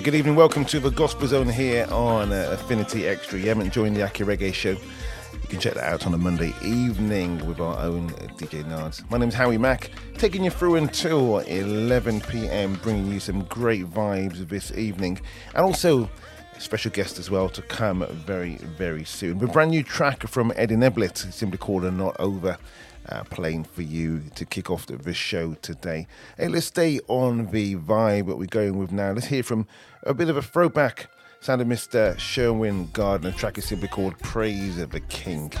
Yeah, good evening. Welcome to the Gospel Zone here on uh, Affinity Extra. You haven't joined the Aki Reggae Show. You can check that out on a Monday evening with our own uh, DJ Nards. My name's Howie Mack, taking you through until 11 pm, bringing you some great vibes this evening. And also, special guest as well to come very, very soon. The brand new track from Eddie Neblett, simply called A Not Over uh, playing for you to kick off the, the, show today. Hey, let's stay on the vibe that we're going with now. Let's hear from a bit of a throwback sound of Mr. Sherwin Gardner. track is simply called Praise of the King.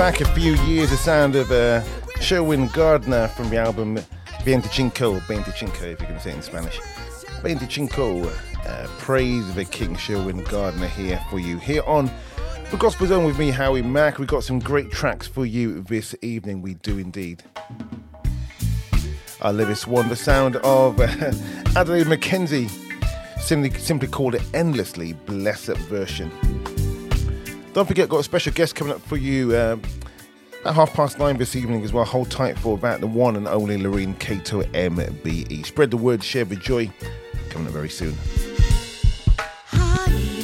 Back a few years, the sound of uh, Sherwin Gardner from the album Veinticinco, Veinticinco, if you can say it in Spanish. Veinticinco, uh, Praise the King, Sherwin Gardner here for you. Here on The Gospel Zone with me, Howie Mack. We've got some great tracks for you this evening. We do indeed. I live this one, the sound of uh, Adelaide Mackenzie, simply, simply called it Endlessly Blessed Version. Don't forget, got a special guest coming up for you um, at half past nine this evening as well. Hold tight for that, the one and only Lurine Cato MBE. Spread the word, share the joy. Coming up very soon. higher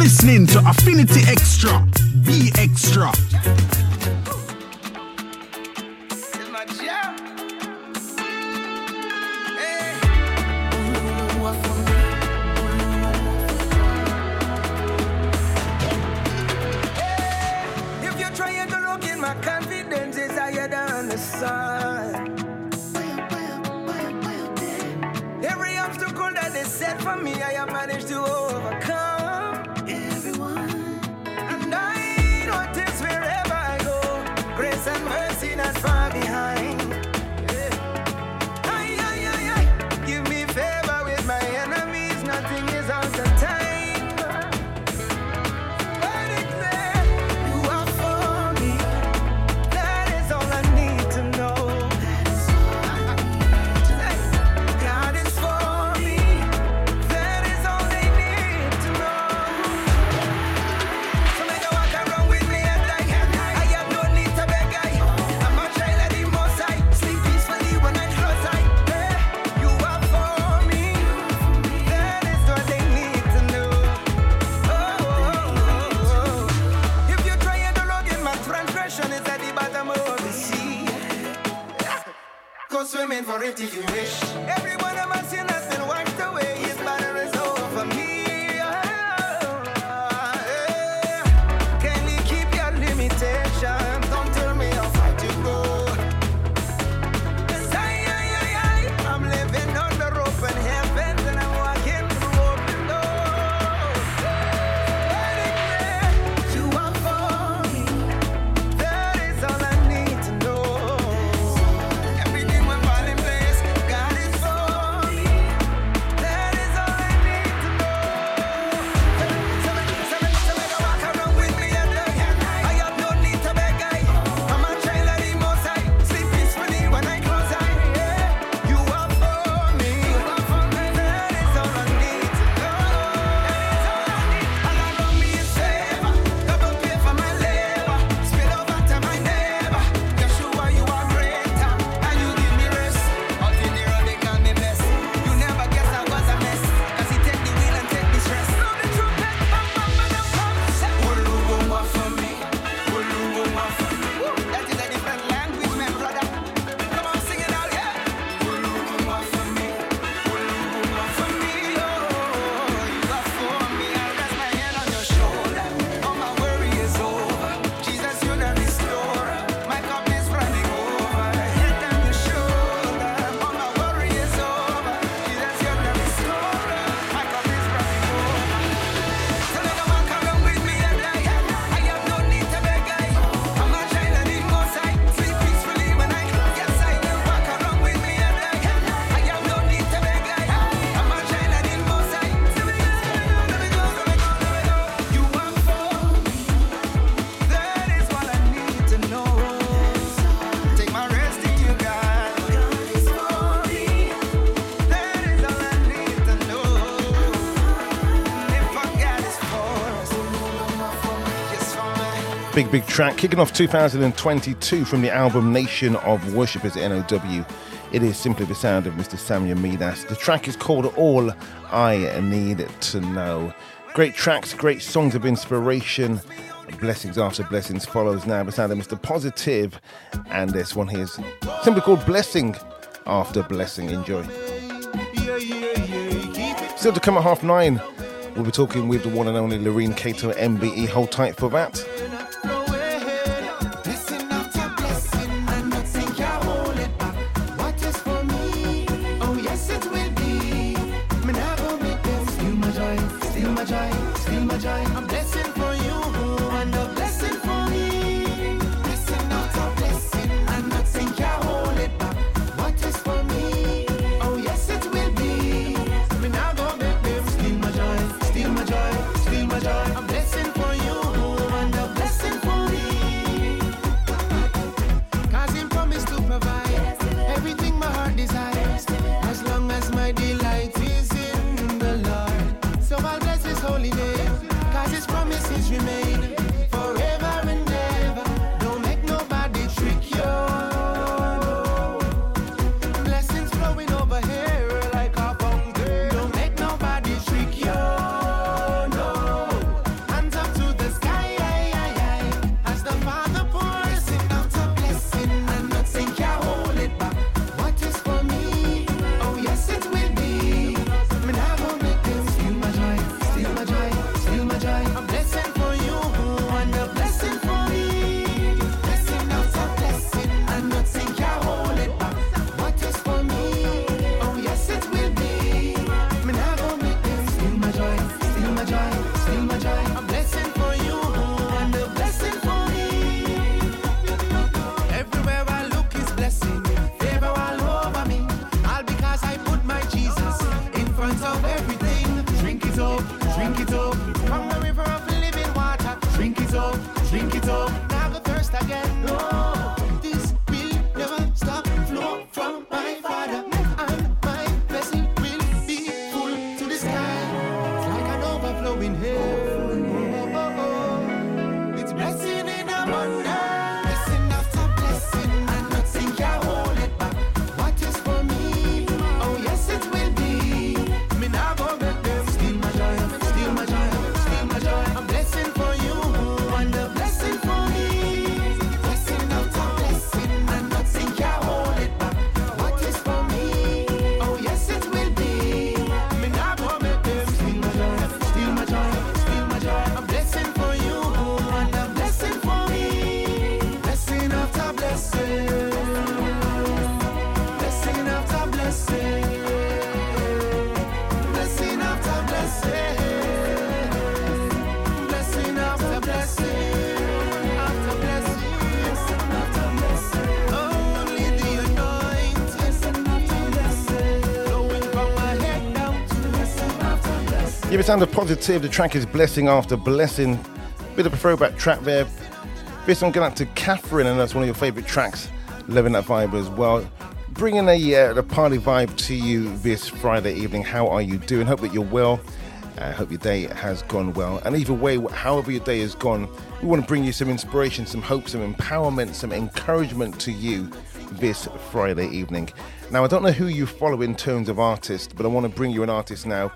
listening to Affinity Extra. Be extra. big track kicking off 2022 from the album Nation of Worshippers NOW. It is simply the sound of Mr. Samuel Midas. The track is called All I Need to Know. Great tracks, great songs of inspiration. Blessings after blessings follows now. The sound of Mr. Positive, and this one here is simply called Blessing after Blessing. Enjoy. Still to come at half nine. We'll be talking with the one and only Lurine Cato MBE. Hold tight for that. Sound of positive. The track is Blessing After Blessing. Bit of a throwback track there. This one going out to Catherine, and that's one of your favourite tracks. Loving that vibe as well. Bringing a uh, the party vibe to you this Friday evening. How are you doing? Hope that you're well. I hope your day has gone well. And either way, however your day has gone, we want to bring you some inspiration, some hope, some empowerment, some encouragement to you this Friday evening. Now, I don't know who you follow in terms of artists, but I want to bring you an artist now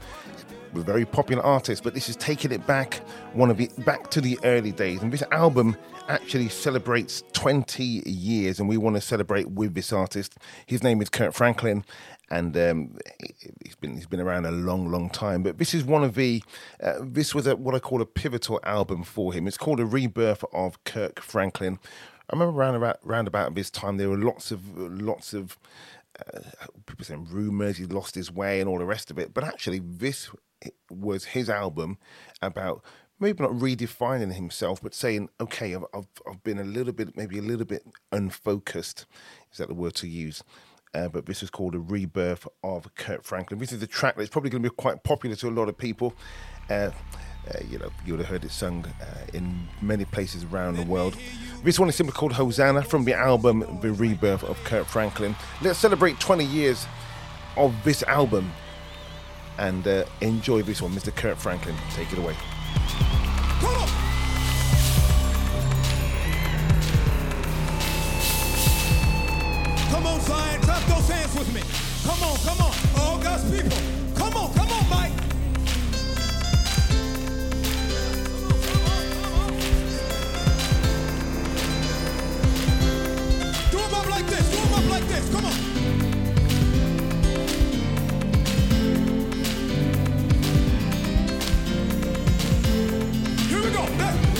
a very popular artist, but this is taking it back one of it back to the early days. And this album actually celebrates 20 years, and we want to celebrate with this artist. His name is Kirk Franklin, and um, he's been he's been around a long, long time. But this is one of the uh, this was a, what I call a pivotal album for him. It's called a rebirth of Kirk Franklin. I remember around about around about this time there were lots of lots of uh, people saying rumors he lost his way and all the rest of it. But actually, this was his album about maybe not redefining himself, but saying, okay, I've, I've, I've been a little bit, maybe a little bit unfocused. Is that the word to use? Uh, but this is called a rebirth of Kirk Franklin. This is a track that's probably going to be quite popular to a lot of people. Uh, uh, you know, you would have heard it sung uh, in many places around the world. This one is simply called Hosanna from the album The Rebirth of Kirk Franklin. Let's celebrate 20 years of this album and uh, enjoy this one. Mr. Kirk Franklin, take it away. Come on. Come on, Zion, clap those hands with me. Come on, come on. All God's people. This. Come on. Here we go.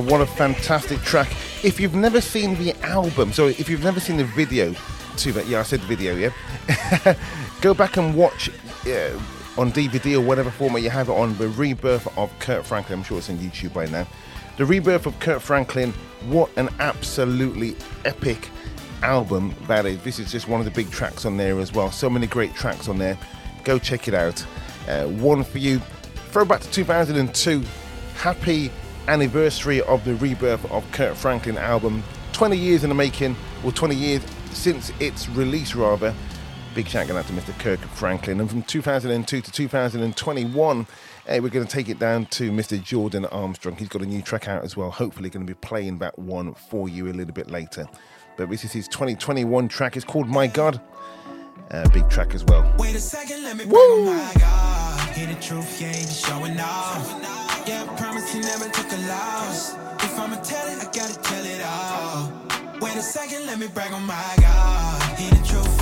What a fantastic track. If you've never seen the album, so if you've never seen the video to that, yeah, I said the video, yeah. Go back and watch uh, on DVD or whatever format you have it on the rebirth of Kirk Franklin. I'm sure it's on YouTube by now. The rebirth of Kirk Franklin. What an absolutely epic album that is. This is just one of the big tracks on there as well. So many great tracks on there. Go check it out. Uh, one for you. Throwback to 2002. Happy anniversary of the rebirth of Kirk Franklin album. 20 years in the making, or 20 years since its release, rather. Big shout going out to Mr. Kirk Franklin. And from 2002 to 2021, hey, we're going to take it down to Mr. Jordan Armstrong. He's got a new track out as well. Hopefully, going to be playing that one for you a little bit later. But this is his 2021 track. It's called My God. Uh, big track as well. Wait a second, let me Woo! my God. Hear the truth, you ain't just showing off. Yeah, I promise you never took a loss. If I'ma tell it, I gotta tell it all. Wait a second, let me brag on my God. Hear the truth,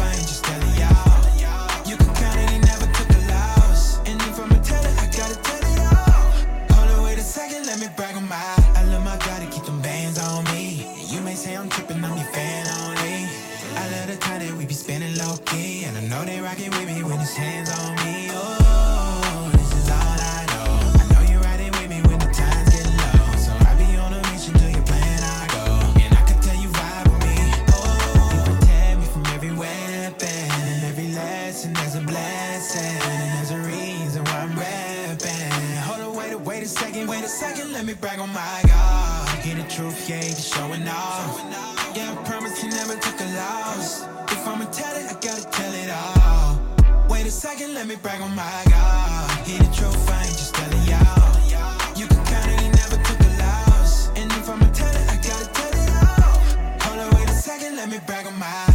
me brag on oh my God. Hear the truth, yeah, just showing off. Yeah, I promise you never took a loss. If I'ma tell it, I gotta tell it all. Wait a second, let me brag on my God. Hear the truth, I ain't just telling y'all. You can count it, he never took a loss. And if I'ma tell it, I gotta tell it all. Hold on, wait a second, let me brag on my.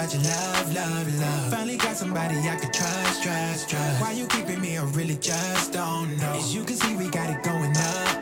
About your love, love, love. Finally got somebody I can trust, trust, trust. Why you keeping me? I really just don't know. As you can see, we got it going up.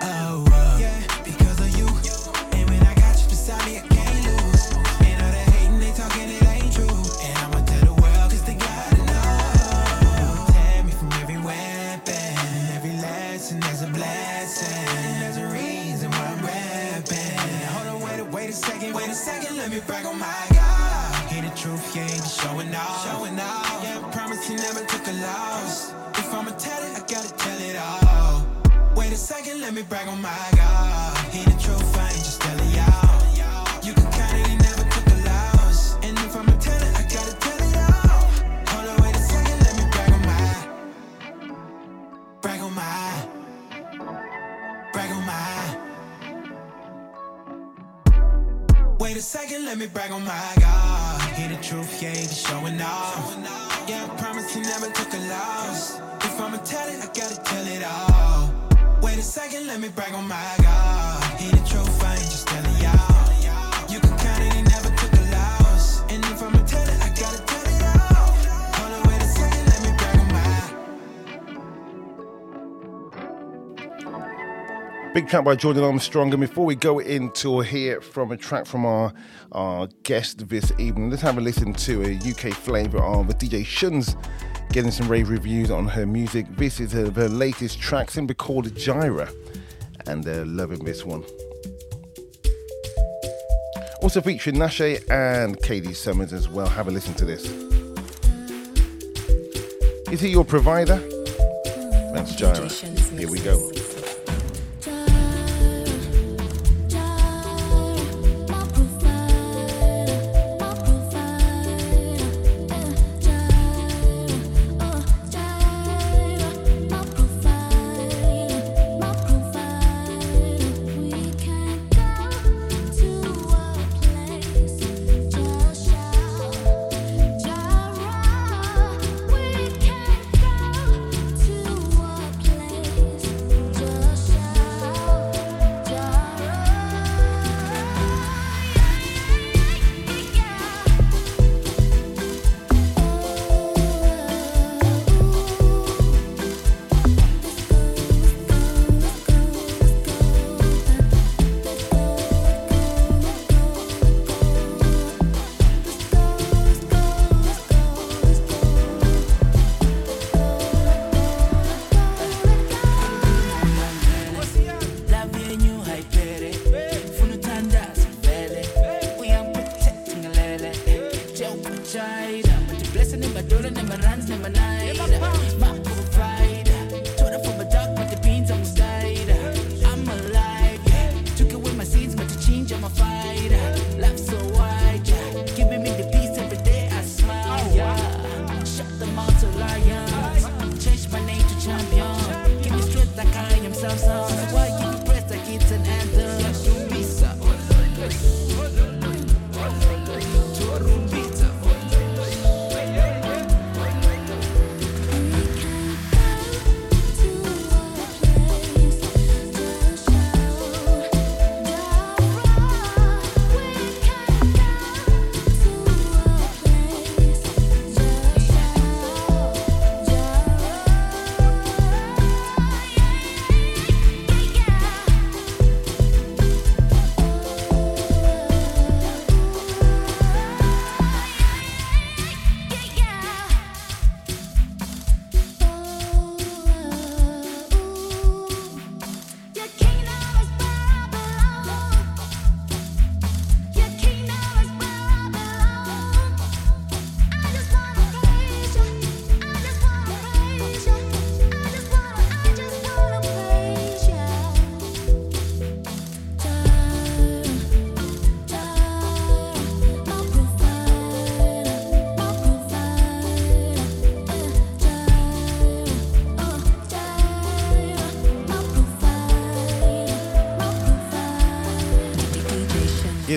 Track by Jordan Armstrong. And before we go into or hear from a track from our, our guest this evening, let's have a listen to a UK flavour of DJ Shuns getting some rave reviews on her music. This is her, her latest track, simply called Jireh. And they're loving this one. Also featuring Nashe and Katie Summers as well. Have a listen to this. Is he your provider? That's Jireh. Here we go.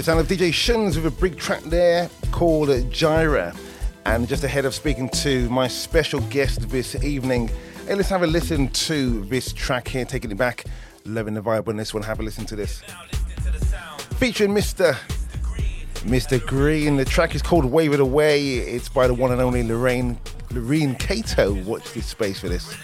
Yeah, sound of DJ Shuns with a big track there called Jireh. And just ahead of speaking to my special guest this evening, hey, let's have a listen to this track here, taking it back. Loving the vibe on this one. Have a listen to this. Featuring Mr. Mr. Green. The track is called Wave It Away. It's by the one and only Lurine Lurine Cato. Watch this space for this.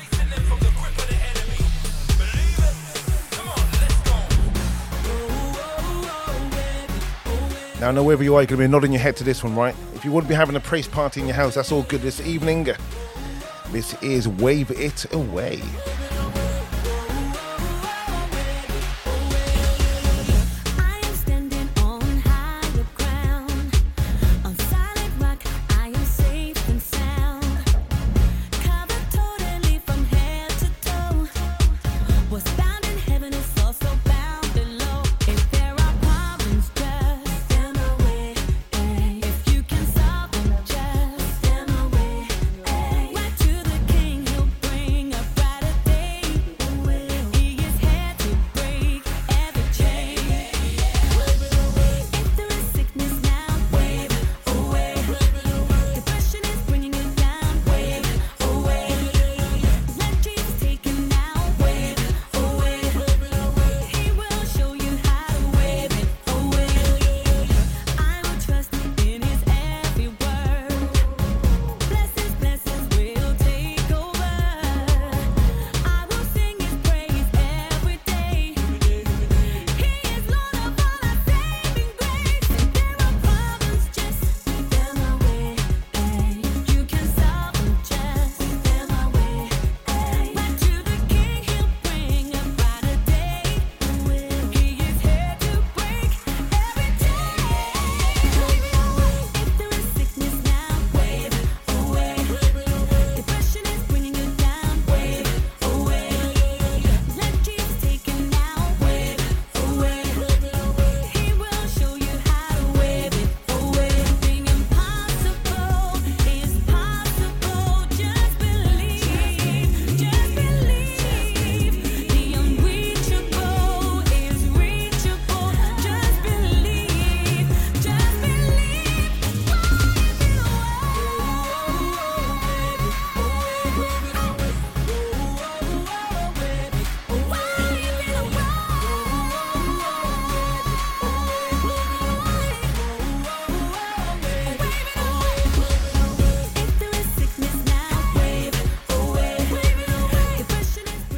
Now, I know wherever you are, you're going to be nodding your head to this one, right? If you wouldn't be having a praise party in your house, that's all good this evening. This is Wave It Away.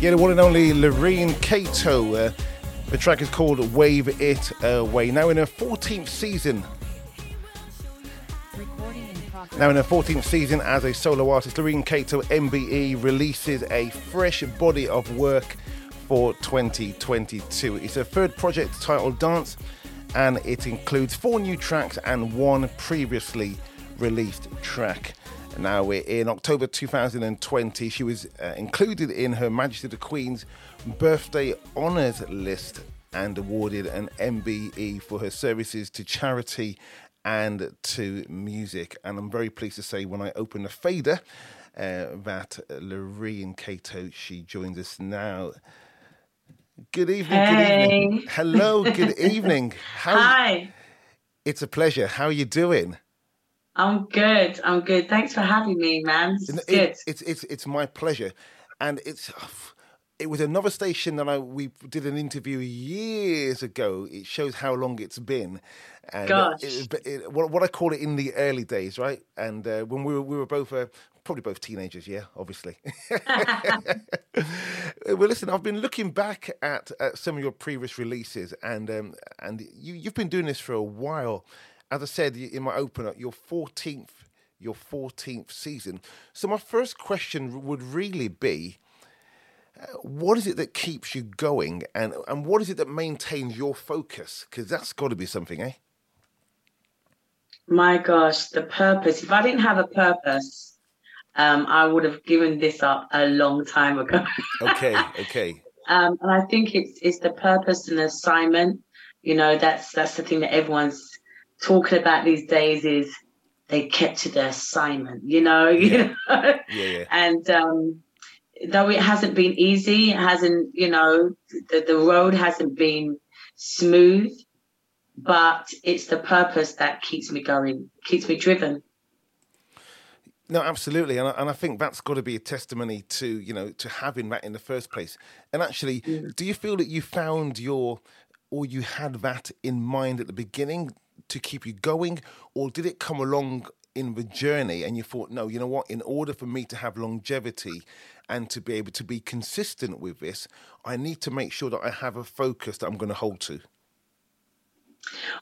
The one and only Lurine Cato. Uh, the track is called Wave It Away. Now in her 14th season. Now in her 14th season as a solo artist, Lurine Cato MBE releases a fresh body of work for 2022. It's her third project titled Dance, and it includes four new tracks and one previously released track. Now, we're in October 2020. She was uh, included in Her Majesty the Queen's birthday honours list and awarded an MBE for her services to charity and to music. And I'm very pleased to say, when I open the fader, uh, that Lurine Cato she joins us now. Good evening. Good evening. Hello. Good evening. How? Hi, It's a pleasure. How are you doing? I'm good. I'm good. Thanks for having me, man. This It- good. it's it's it's my pleasure, and it's it was another station that I we did an interview years ago. It shows how long it's been, and uh, Gosh. it, it, it- what what I call it in the early days, right? And uh, when we were we were both uh, probably both teenagers, yeah, obviously. well, listen, I've been looking back at, at some of your previous releases, and um, and you you've been doing this for a while. As I said in my opener, your fourteenth your fourteenth season. So my first question would really be. uh, What is it that keeps you going, and and what is it that maintains your focus? Because that's got to be something, eh? My gosh, the purpose. If I didn't have a purpose, um, I would have given this up a long time ago. Okay, okay, um, and I think it's it's the purpose and the assignment. You know, that's that's the thing that everyone's talking about these days is they kept to their assignment. You know, you Yeah. know. yeah, yeah, and um, though it hasn't been easy, it hasn't you know the, the road hasn't been smooth, but it's the purpose that keeps me going, keeps me driven. No, absolutely, and I, and I think that's got to be a testimony to you know to having that in the first place. And actually, do you feel that you found your or you had that in mind at the beginning to keep you going, or did it come along in the journey and you thought, no, you know what? In order for me to have longevity and to be able to be consistent with this, I need to make sure that I have a focus that I'm going to hold to.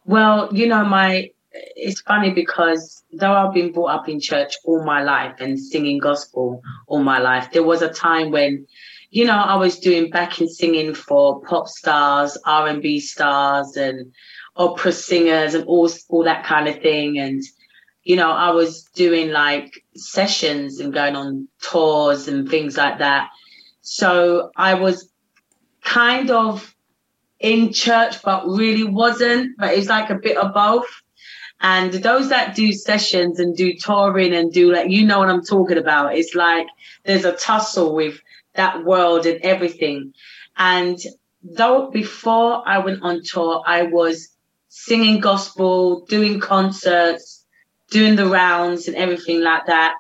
Well, you know, my it's funny because though I've been brought up in church all my life and singing gospel all my life, there was a time when, you know, I was doing backing singing for pop stars, R and B stars, and opera singers, and all all that kind of thing. And you know, I was doing like sessions and going on tours and things like that. So I was kind of in church, but really wasn't. But it's like a bit of both. And those that do sessions and do touring and do like, you know what I'm talking about. It's like there's a tussle with that world and everything. And though before I went on tour, I was singing gospel, doing concerts, doing the rounds and everything like that.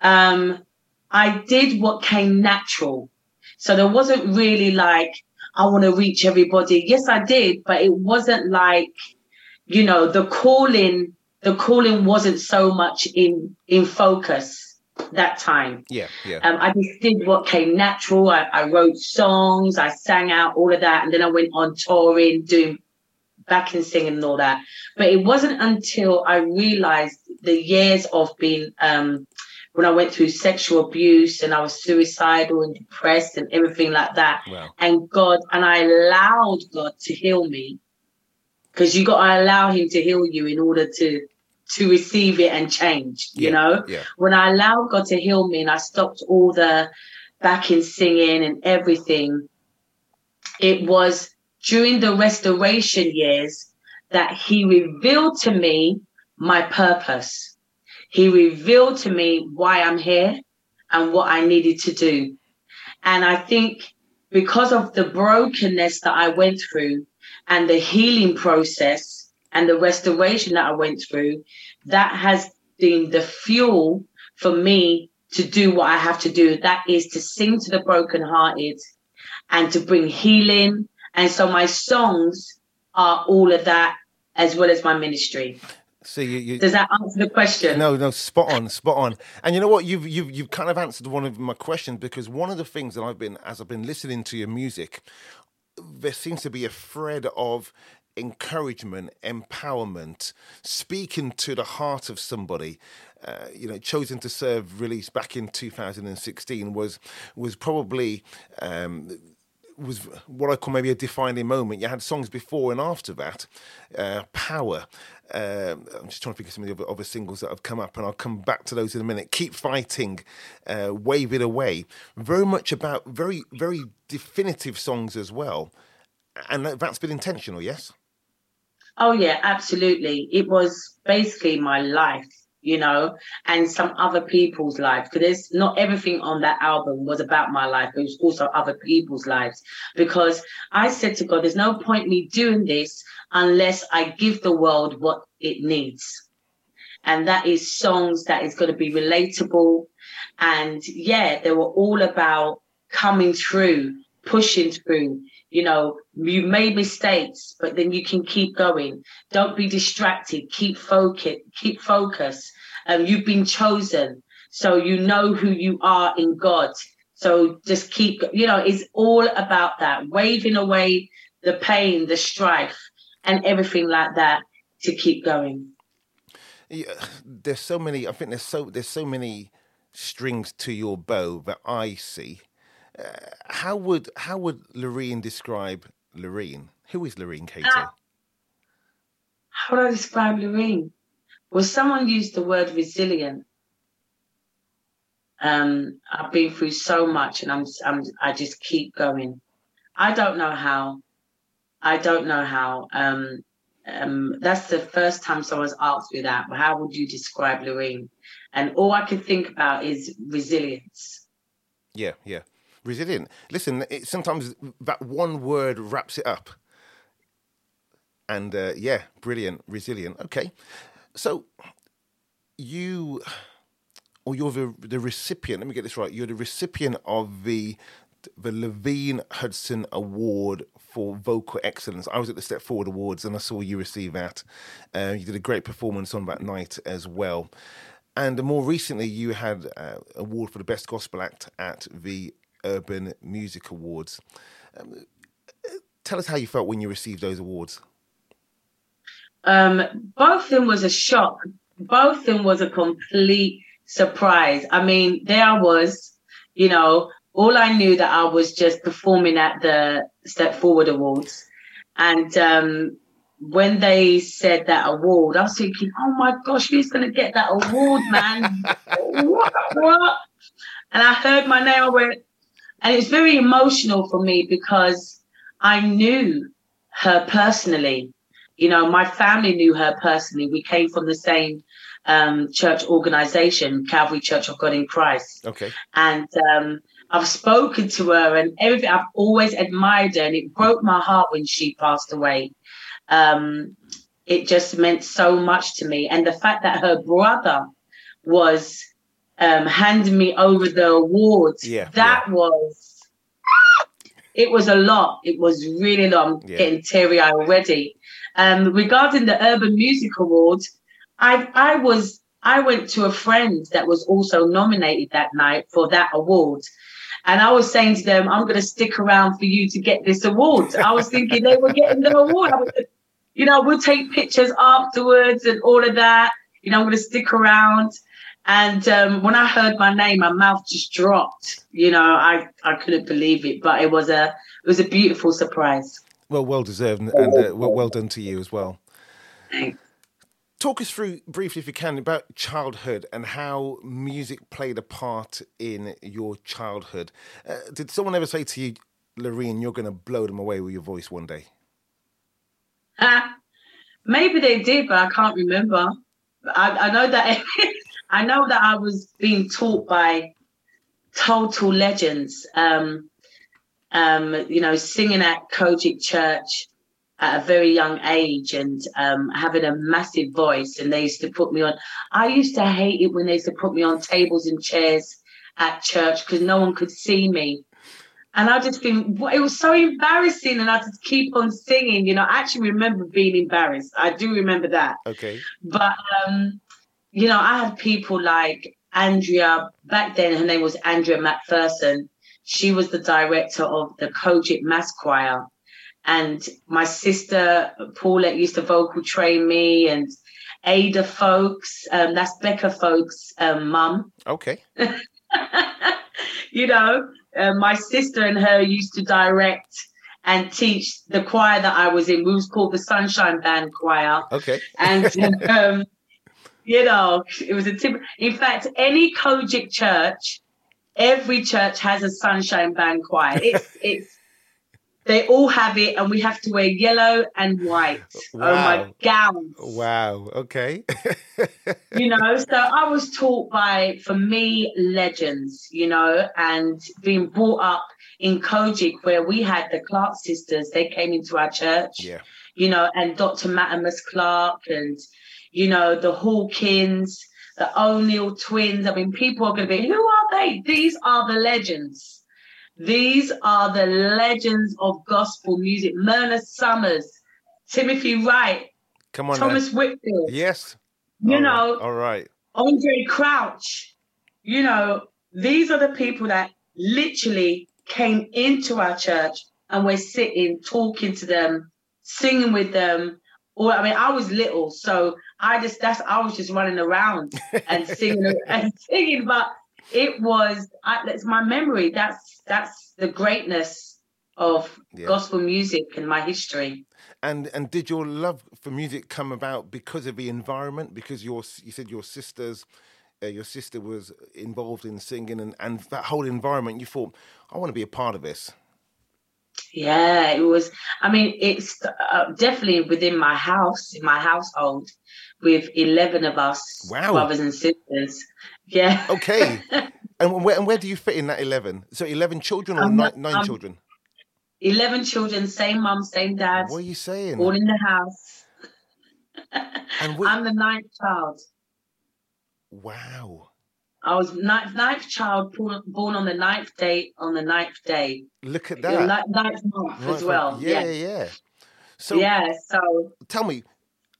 Um, I did what came natural. So there wasn't really like, I want to reach everybody. Yes, I did, but it wasn't like, you know, the calling, the calling wasn't so much in in focus that time. Yeah, yeah. Um, I just did what came natural. I, I wrote songs, I sang out all of that, and then I went on touring, doing backing singing and all that. But it wasn't until I realized the years of being um, when I went through sexual abuse and I was suicidal and depressed and everything like that. Wow. And God, and I allowed God to heal me because you got to allow Him to heal you in order to to receive it and change. You know, yeah. when I allowed God to heal me and I stopped all the backing singing and everything, it was during the restoration years that He revealed to me my purpose. He revealed to me why I'm here and what I needed to do. And I think because of the brokenness that I went through and the healing process and the restoration that I went through, that has been the fuel for me to do what I have to do. That is to sing to the brokenhearted and to bring healing. And so my songs are all of that as well as my ministry. So you, you Does that answer the question? No, no, spot on, spot on. And you know what? You've you've you've kind of answered one of my questions because one of the things that I've been as I've been listening to your music, there seems to be a thread of encouragement, empowerment, speaking to the heart of somebody. Uh, you know, chosen to serve, released back in 2016, was was probably. Um, was what I call maybe a defining moment. You had songs before and after that, uh, Power. Um, I'm just trying to think of some of the other, other singles that have come up, and I'll come back to those in a minute. Keep fighting, uh, Wave It Away. Very much about very, very definitive songs as well, and that- that's been intentional. Yes. Oh yeah, absolutely. It was basically my life, you know, and some other people's life. Because there's not everything on that album was about my life. It was also other people's lives. Because I said to God, there's no point me doing this unless I give the world what it needs. And that is songs that is going to be relatable. And yeah, they were all about coming through, pushing through. You know, you made mistakes, but then you can keep going. Don't be distracted. Keep focus. Keep focus. Um, you've been chosen, so you know who you are in God. So just keep. You know, it's all about that, waving away the pain, the strife, and everything like that to keep going. Yeah, there's so many. I think there's so there's so many strings to your bow that I see. Uh, how would how would Lurine describe Lurine? Who is Lurine Cato? Ah. How do I describe Lurine? Well, someone used the word resilient. Um, I've been through so much, and I'm, I'm, I just keep going. I don't know how. I don't know how. Um, um, that's the first time someone's asked me that. How would you describe Lurine? And all I can think about is resilience. Yeah, yeah. Resilient. Listen, it, sometimes that one word wraps it up. and uh, yeah, brilliant, resilient. Okay, so you, or you're the the recipient. Let me get this right. You're the recipient of the the Lavine Hudson Award for Vocal Excellence. I was at the Step Forward Awards and I saw you receive that. Uh, you did a great performance on that night as well. And more recently, you had uh, award for the best gospel act at the Urban Music Awards. Um, tell us how you felt when you received those awards. Um, both of them was a shock. Both of them was a complete surprise. I mean, there I was, you know, all I knew that I was just performing at the Step Forward Awards. And um, when they said that award, I was thinking, oh my gosh, who's going to get that award, man? what, what? And I heard my name, I went, and it's very emotional for me because I knew her personally. You know, my family knew her personally. We came from the same um, church organization, Calvary Church of God in Christ. Okay. And um, I've spoken to her and everything. I've always admired her, and it broke my heart when she passed away. Um, it just meant so much to me. And the fact that her brother was um, handing me over the awards, Yeah, that was, it was a lot. It was really long. Yeah. getting teary eyed already. Um, regarding the Urban Music Awards, I I was I went to a friend that was also nominated that night for that award. And I was saying to them, I'm going to stick around for you to get this award. I was thinking they were getting the award. Was, you know, we'll take pictures afterwards and all of that. You know, I'm going to stick around. And um, when I heard my name, my mouth just dropped. You know, I, I couldn't believe it, but it was a it was a beautiful surprise. Well, well deserved, and, and uh, well, well done to you as well. Thanks. Talk us through briefly, if you can, about childhood and how music played a part in your childhood. Uh, did someone ever say to you, Lurine, you're going to blow them away with your voice one day? Ah, Maybe they did, but I can't remember. I, I know that I know that I was being taught by total legends. Um, um, you know, singing at COGIC Church at a very young age and um, having a massive voice. And they used to put me on. I used to hate it when they used to put me on tables and chairs at church because no one could see me. And I just think it was so embarrassing, and I just keep on singing. You know, I actually remember being embarrassed. I do remember that. Okay. But um, you know, I had people like Andrea back then. Her name was Andrea McPherson. She was the director of the COGIC Mass Choir, and my sister Paulette used to vocal train me, and Ada Folkes. Um, that's Becca Folkes' um, mum Okay. you know, uh, my sister and her used to direct and teach the choir that I was in. We was called the Sunshine Band Choir, Okay. and um, you know, it was a tip. In fact, any COGIC church, every church has a Sunshine Band Choir. It's it's. They all have it, and we have to wear yellow and white. Oh my Wow. gowns! Wow. Okay. you know so i was taught by for me legends you know and being brought up in COGIC where we had the clark sisters they came into our church yeah. you know and dr mattie moss clark and you know the hawkins the o'neal twins i mean people are going to be who are they these are the legends these are the legends of gospel music myrna summers timothy wright Come on. thomas whitfield Yes. you All right. know All right. Andraé Crouch, you know, these are the people that literally came into our church and we're sitting, talking to them, singing with them. Or I mean, I was little, so I just that's I was just running around and singing and singing, but it was I, that's my memory. That's that's the greatness of Yeah. gospel music and my history. And and did your love for music come about because of the environment? Because your you said your sisters, uh, your sister was involved in singing, and and that whole environment. You thought, I want to be a part of this. Yeah, it was. I mean, it's uh, definitely within my house, in my household, with eleven of us, Wow. brothers and sisters. Yeah. Okay. and where and where do you fit in that eleven? So eleven children or I'm nine, nine I'm- children? 11 children, same mum, same dad, What are you saying? all in the house. And we, I'm the ninth child. wow. I was ninth, ninth child born, on the ninth day on the ninth day. Look at that. ni- ninth month as well. Yeah, Yeah. yeah, yeah. So yeah. So tell me,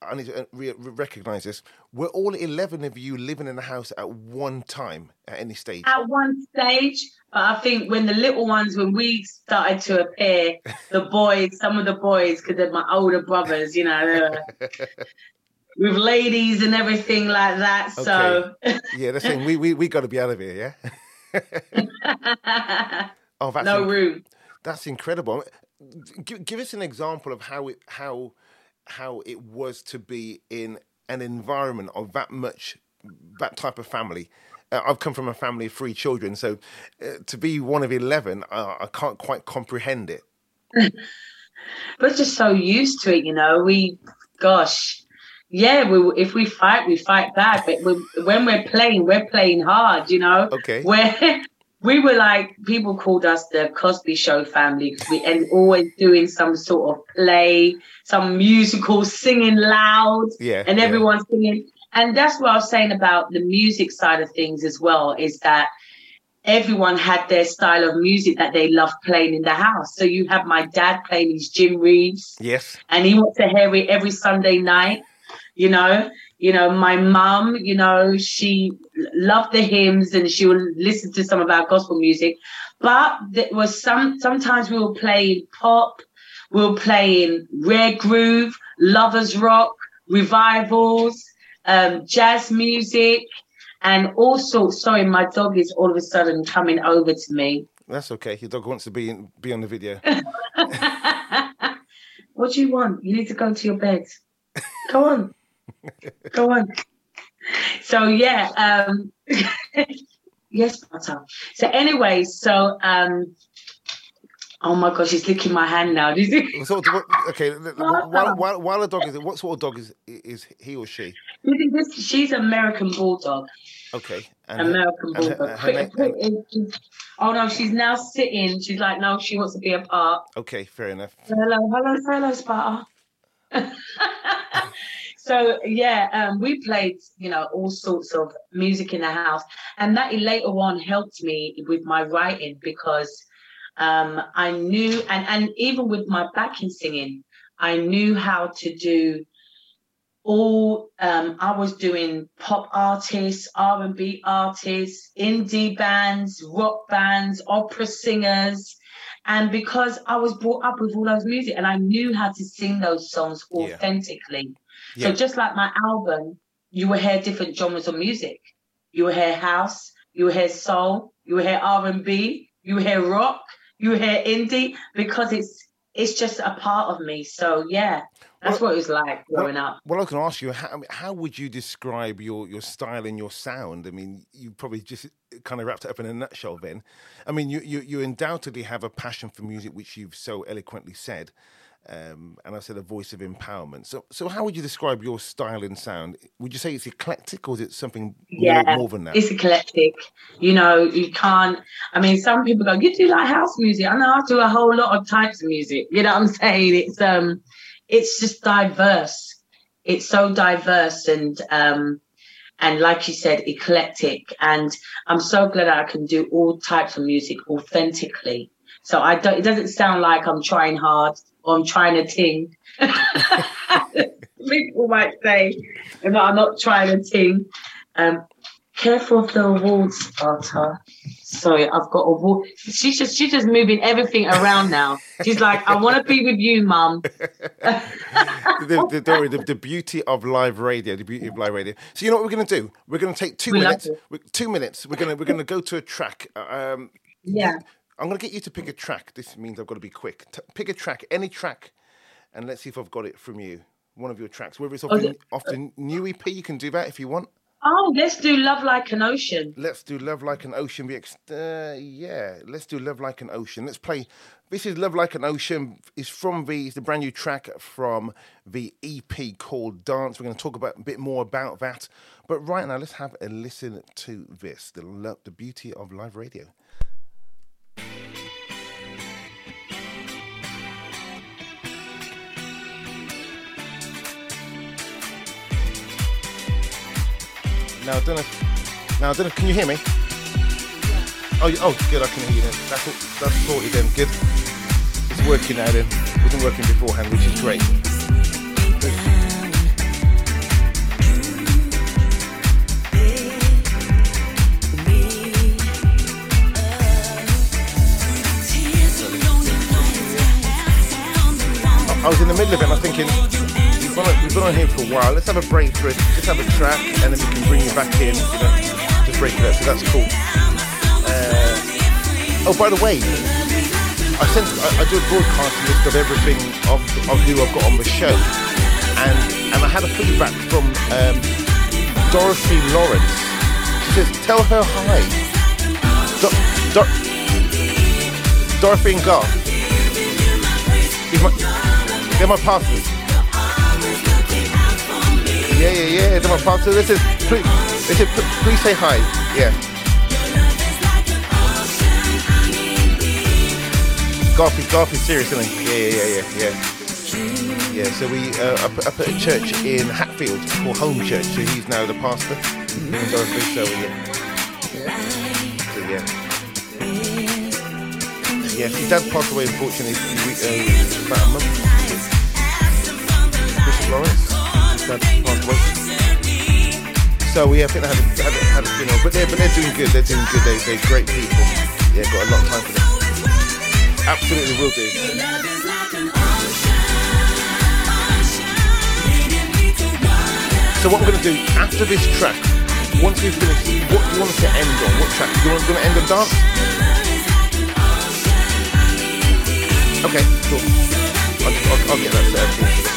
I need to uh, re- re- recognize this. Were all 11 of you living in the house at one time at any stage? at one stage, but I think when the little ones, when we started to appear, the boys, some of the boys, because they're my older brothers, you know, they were with ladies and everything like that. So yeah, they're saying we, we, we got to be out of here, yeah? oh, that's, no inc- room. that's incredible. Give, give us an example of how it, how, how it was to be in an environment of that much, that type of family. Uh, I've come from a family of three children, so uh, to be one of 11, uh, I can't quite comprehend it. We're just so used to it, you know. We, gosh, yeah. We if we fight, we fight back. But we, when we're playing, we're playing hard, you know. Okay. Where we were like, people called us the Cosby Show family because we and always doing some sort of play, some musical, singing loud, Yeah, and yeah. everyone's singing. And that's what I was saying about the music side of things as well. Is that everyone had their style of music that they loved playing in the house. So you have my dad playing his Jim Reeves, Yes. and he wants to hear it every Sunday night. You know, you know, my mum, you know, she loved the hymns and she would listen to some of our gospel music. But there was some sometimes we were playing pop, we were playing rare groove, lovers rock, revivals, um, jazz music, and all sorts. Sorry, my dog is all of a sudden coming over to me. That's okay. Your dog wants to be in, be on the video. what do you want? You need to go to your bed. Go on. Go on. So yeah, um yes, butter. So anyway, so um oh my gosh, he's licking my hand now. So, what, okay, while, while, while a dog is, what sort of dog is is he or she? you think this she's American bulldog. Okay, and American her- bulldog. her Quick- name- quick- it's- oh no, she's now sitting. She's like, no, she wants to be a part. okay, fair enough. Hello, hello, hello, Sparta. so yeah, um, we played, you know, all sorts of music in the house, and that later on helped me with my writing because um, I knew, and and even with my backing singing, I knew how to do all. Um, I was doing pop artists, R and B artists, indie bands, rock bands, opera singers. And because I was brought up with all those music and I knew how to sing those songs Yeah. authentically. Yeah. So just like my album, you will hear different genres of music. You will hear house, you will hear soul, you will hear R and B, you will hear rock, you will hear indie because it's it's just a part of me. So yeah, that's Well- what it was like growing up. Well, I can ask you, how, how would you describe your, your style and your sound? I mean, you probably just kind of wrapped it up in a nutshell then. I mean, you, you, you undoubtedly have a passion for music, which you've so eloquently said. Um, and I said a voice of empowerment. So, so how would you describe your style and sound? Would you say it's eclectic or is it something Yeah, more, more than that? It's eclectic. You know, you can't. I mean, some people go, "You do like house music." I know I do a whole lot of types of music. You know what I'm saying? It's um, it's just diverse. It's so diverse and um, and like you said, eclectic. And I'm so glad I can do all types of music authentically. So I don't. It doesn't sound like I'm trying hard or I'm trying to ting. People might say, "No, I'm not trying to ting." Um, careful of the walls, Sparta. Sorry, I've got a wall. She's just she's just moving everything around now. She's like, I want to be with you, mum. the, the, don't worry, the, the beauty of live radio, the beauty of live radio. So you know what we're going to do? We're going to take two We minutes. we- Two minutes. We're going to we're going to go to a track. Um, Yeah. I'm going to get you to pick a track. This means I've got to be quick. T- pick a track, any track, and let's see if I've got it from you. One of your tracks, whether it's off, Okay. the, off the new EP, you can do that if you want. Oh, let's do love like an ocean. Let's do Love Like an Ocean. Be ex- uh, yeah, let's do Love Like an Ocean. Let's play. This is Love Like an Ocean. It's from the it's the brand new track from the EP called Dance. We're going to talk about a bit more about that. But right now, let's have a listen to this the, the beauty of live radio. Now I don't know. Now I don't know. Can you hear me? Oh, oh, good. I can hear you. Then. That's all, that's sorted. Then good. It's working now. Then it wasn't working beforehand, which is great. I I was in the middle of it and I'm thinking, we've been, on, we've been on here for a while, let's have a break for it, just have a track and then we can bring you back in, you know, just break it up, so that's cool. Uh, oh, by the way, I sent, I, I do a broadcast list of everything of, of who I've got on the show and, and I had a feedback from um, Dorothy Lawrence. She says, tell her hi. Do- Dor- Dorothy and Garth. He's my, they're my partners. Yeah, yeah, yeah. They're my partners. This is please. This is please say hi. Yeah. Garth is Garth is serious, isn't he? Yeah, yeah, yeah, yeah, yeah. Yeah. So we uh, at a church in Hatfield called Home Church. So he's now the pastor. Dorothy. So yeah. So yeah. Yes, his dad passed away unfortunately weeks, uh, about a month. Bishop Lawrence, So yeah, I think they had a, had a, had a funeral, but they're but they're doing good. They're doing good. They, they're great people. Yeah, got a lot of time for them. Absolutely will do. So what I'm going to do after this track, once we finish, what do you want us to end on? What track? Do you want to end on dance? Okay, cool. I'll, I'll, I'll get that set up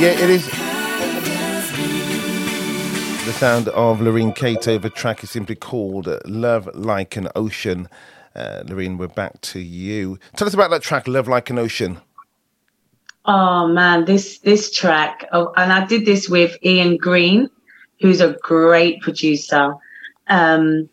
Yeah, it is. The sound of Lurine Cato. The track is simply called Love Like an Ocean. Uh, Lurine, we're back to you. Tell us about that track, Love Like an Ocean. Oh man, this this track, oh, and I did this with Ian Green, who's a great producer. Um,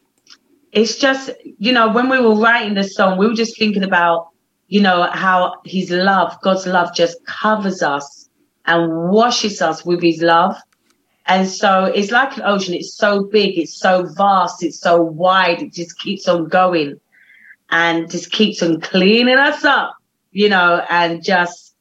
it's just you know when we were writing the song, we were just thinking about you know how His love, God's love, just covers us and washes us with His love. And so it's like an ocean. It's so big, it's so vast, it's so wide. It just keeps on going, and just keeps on cleaning us up, you know, and just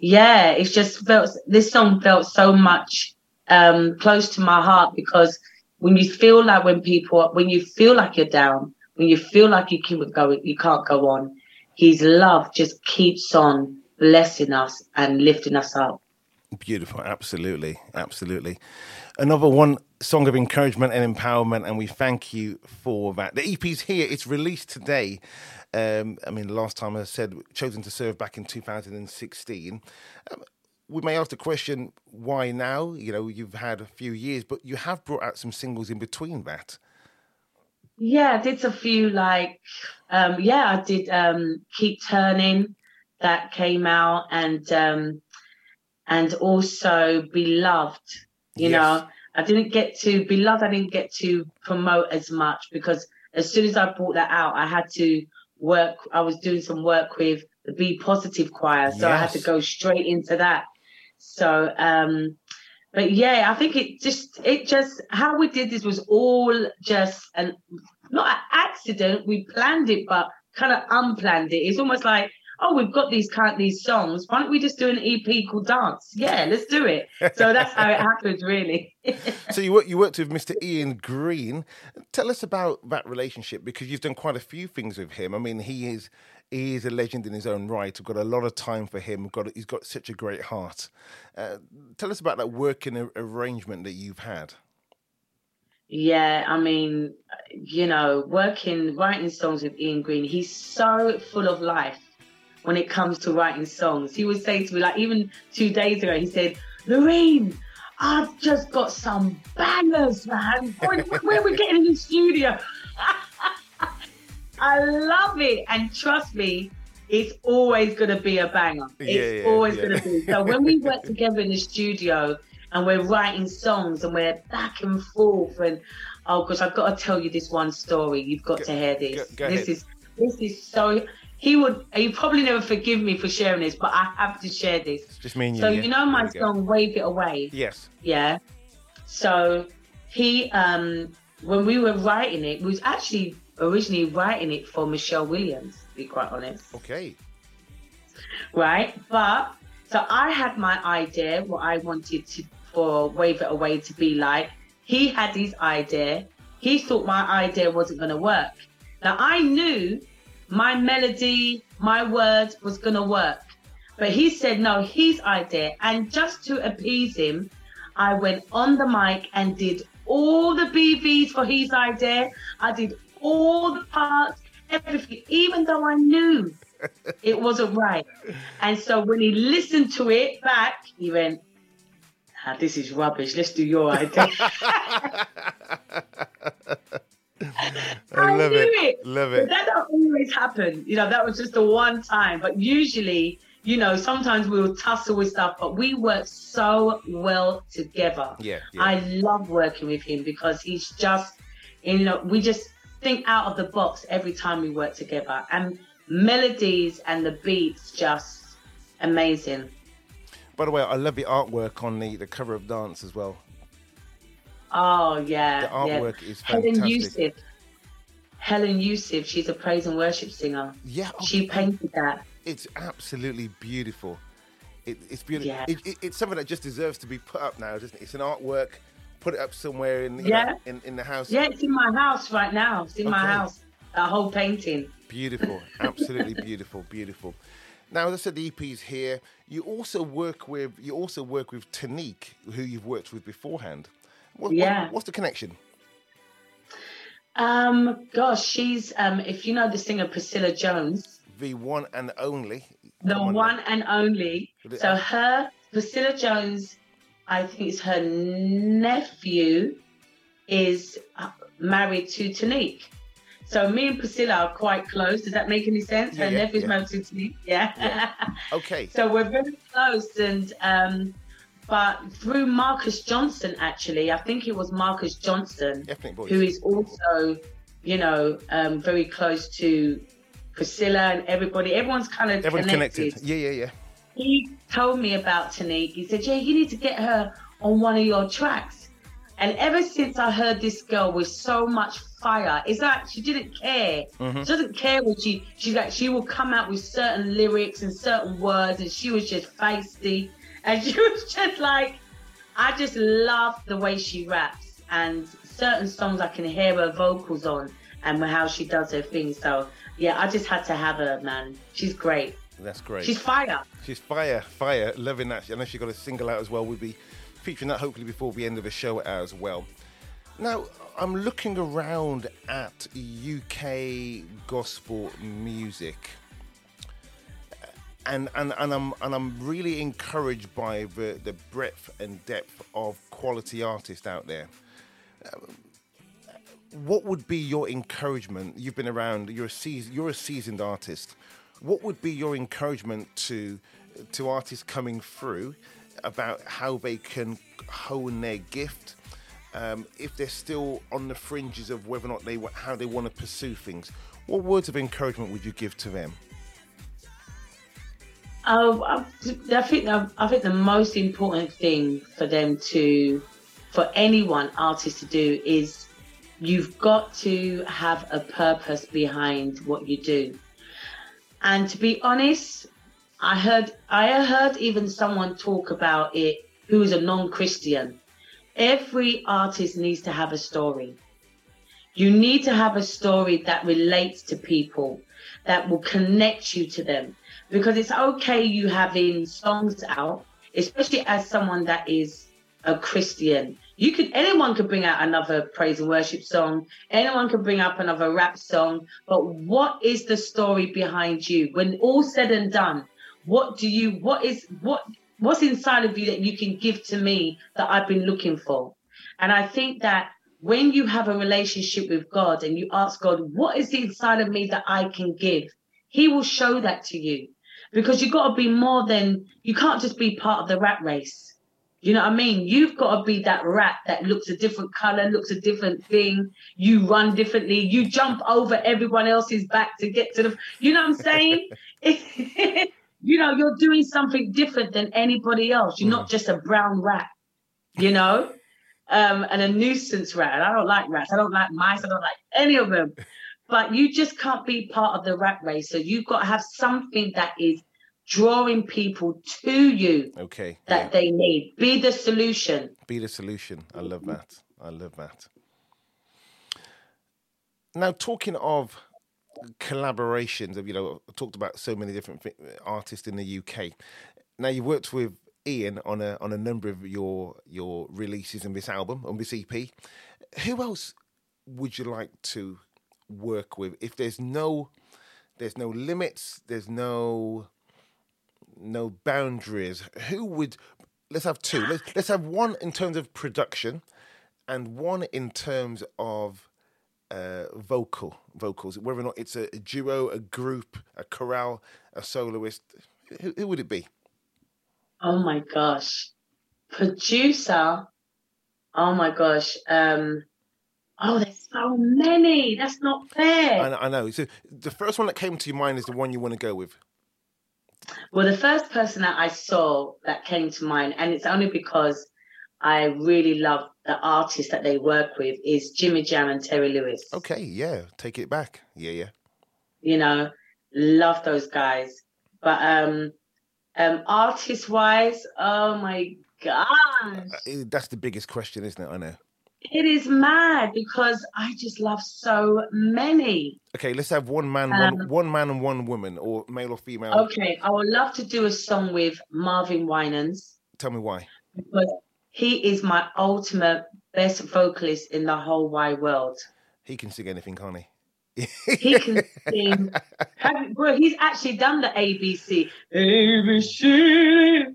yeah, it's just felt this song felt so much um close to my heart because when you feel like when people when you feel like you're down, when you feel like you can go you can't go on, his love just keeps on blessing us and lifting us up. Beautiful, absolutely, absolutely. Another one song of encouragement and empowerment, and we thank you for that. The EP's here; it's released today. Um, I mean, the last time I said chosen to serve back in 2016. Um, we may ask the question, why now? You know, you've had a few years, but you have brought out some singles in between that. Yeah, I did a few like um yeah, I did um Keep Turning that came out and um and also Beloved, you Yes. know. I didn't get to Beloved I didn't get to promote as much because as soon as I brought that out I had to work I was doing some work with the Be Positive choir, so I had to go straight into that. So um but yeah, I think it just it just how we did this was all just an not an accident. We planned it, but kind of unplanned it. It's almost like, oh, we've got these kind these songs. Why don't we just do an EP called Dance? Yeah, let's do it. So that's how it happened, really. So you worked, you worked with Mr. Ian Green. Tell us about that relationship because you've done quite a few things with him. I mean, he is he is a legend in his own right. We've got a lot of time for him. We've got he's got such a great heart. Uh, tell us about that working arrangement that you've had. Yeah, I mean, you know, working, writing songs with Ian Green, he's so full of life when it comes to writing songs. He would say to me, like, even two days ago, he said, Lurine, I've just got some bangers, man. When are we getting in the studio? I love it. And trust me, it's always going to be a banger. It's Yeah, yeah, always yeah. going to be. So when we work together in the studio and we're writing songs and we're back and forth and oh gosh, I've got to tell you this one story. You've got Go- to hear this. go- go this ahead. is this is so. He would. He probably never forgive me for sharing this, but I have to share this. It's just me and you. So yeah? you know my we go. song "Wave It Away." Yes. Yeah. So he, um, when we were writing it, we was actually originally writing it for Michelle Williams, to be quite honest. Okay. Right. But so I had my idea, what I wanted to for Wave It Away to be like. He had his idea. He thought my idea wasn't going to work. Now I knew my melody, my words was going to work. But he said no, his idea. And just to appease him, I went on the mic and did all the BVs for his idea. I did all the parts, everything, even though I knew it wasn't right. And so when he listened to it back, he went, ah, This is rubbish. Let's do your idea. I love knew it. Love it. that don't always happen. You know, that was just the one time. But usually, you know, sometimes we'll tussle with stuff, but we work so well together. Yeah. yeah. I love working with him because he's just, you know, we just think out of the box every time we work together. And melodies and the beats just amazing. By the way, I love the artwork on the, the cover of Dance as well. Oh yeah. The yeah. artwork is Helen fantastic. Yusuf. Helen Yusuf, she's a praise and worship singer. Yeah. oh, She painted that. it's absolutely beautiful. It, it's beautiful. Yeah. It, it, it's something that just deserves to be put up now, doesn't it? It's an artwork. Put it up somewhere in Yeah. know, in, in the house. Yeah, it's in my house right now. It's in my house. That whole painting. Beautiful, absolutely beautiful, beautiful. Now, as I said, the EP's here. You also work with you also work with Tanique, who you've worked with beforehand. What, what- Yeah. what's the connection? Um, gosh, she's um, if you know the singer Priscilla Jones, The one and only. the one and only. So her Priscilla Jones, I think it's her nephew, is uh, married to Tanique. So me and Priscilla are quite close. Does that make any sense? Yeah, her yeah, nephew's yeah. married to Tanique. Yeah. Okay. So we're very close, and um, but through Marcus Johnson, actually, I think it was Marcus Johnson who is also, you know, um, very close to Priscilla and everybody. Everyone's kind of Everyone's connected. connected. Yeah, yeah, yeah. He told me about Tanique. He said, "Yeah, you need to get her on one of your tracks." And ever since I heard this girl with so much fire, it's like she didn't care. Mhm. She doesn't care what she she's like. She will come out with certain lyrics and certain words, and she was just feisty, and she was just like, I just love the way she raps, and certain songs I can hear her vocals on, and how she does her thing. So yeah, I just had to have her, man. She's great. That's great. She's fire. She's fire, fire, loving that. I know she got a single out as well. We'll be featuring that hopefully before the end of the show as well. Now, I'm looking around at UK gospel music. And, and, and I'm and I'm really encouraged by the, the breadth and depth of quality artists out there. Um, what would be your encouragement? You've been around. You're a seasoned, you're a seasoned artist. What would be your encouragement to to artists coming through about how they can hone their gift? Um, if they're still on the fringes of whether or not they how they want to pursue things, what words of encouragement would you give to them? Oh, I, think I think the most important thing for them to, for anyone artist to do is, you've got to have a purpose behind what you do. And to be honest, I heard I heard even someone talk about it who is a non-Christian. Every artist needs to have a story. You need to have a story that relates to people, that will connect you to them. Because it's okay you having songs out, especially as someone that is a Christian. You could anyone could bring out another praise and worship song, anyone could bring up another rap song, but what is the story behind you? When all said and done, what do you what is what what's inside of you that you can give to me that I've been looking for? And I think that when you have a relationship with God and you ask God, what is inside of me that I can give? He will show that to you because you've got to be more than you can't just be part of the rat race. You know what I mean? You've got to be that rat that looks a different color, looks a different thing. You run differently. You jump over everyone else's back to get to the. You know what I'm saying? you know, you're doing something different than anybody else. You're not just a brown rat. You know, um, and a nuisance rat. And I don't like rats. I don't like mice. I don't like any of them. But you just can't be part of the rat race. So you've got to have something that is drawing people to you Okay. that yeah. they need. Be the solution. Be the solution. I love that. I love that. Now, talking of collaborations, of you know, I talked about so many different artists in the UK. Now, you've worked with Ian on a on a number of your your releases in this album on this EP. Who else would you like to work with? If there's no there's no limits, there's no no boundaries. Who would? Let's have two. Let's let's have one in terms of production, and one in terms of uh, vocal vocals. Whether or not it's a, a duo, a group, a chorale, a soloist. Who, who would it be? Oh my gosh. Producer. Oh my gosh. Um oh there's so many. That's not fair. I, I know. So the first one that came to your mind is the one you want to go with. Well, the first person that I saw that came to mind, and it's only because I really love the artists that they work with, is Jimmy Jam and Terry Lewis. Okay, yeah, take it back. Yeah, yeah. You know, love those guys. But um um artist wise, oh my gosh. Uh, That's the biggest question, isn't it? I know. It is mad because I just love so many. Okay, let's have one man, Um, one, one man and one woman, or male or female. Okay, I would love to do a song with Marvin Winans Tell me why. because he is my ultimate best vocalist in the whole wide world. He can sing anything, can't he? He can sing. Have- Bro, he's actually done the ABC. ABC.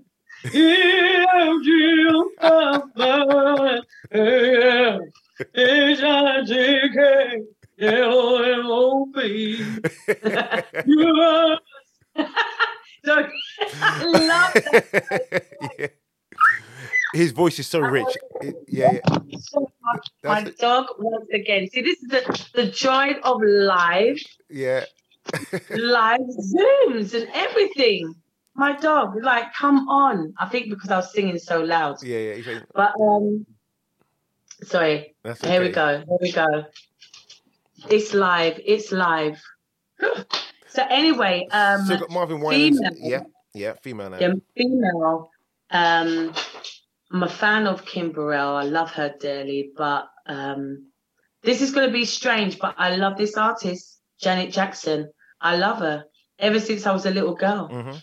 So I love that Yeah. His voice is so rich. It- yeah, yeah. so much. My That's it. dog once again. See, this is the, the joy of live, yeah. live zooms and everything. My dog, like, come on. I think because I was singing so loud. Yeah, yeah. like- But um sorry. That's Here we go. Here we go. It's live. It's live. so anyway, um So got Marvin Winans. female. Yeah, yeah, female now. yeah, female. Um I'm a fan of Kim Burrell. I love her dearly, but um this is gonna be strange, but I love this artist, Janet Jackson. I love her ever since I was a little girl. hmm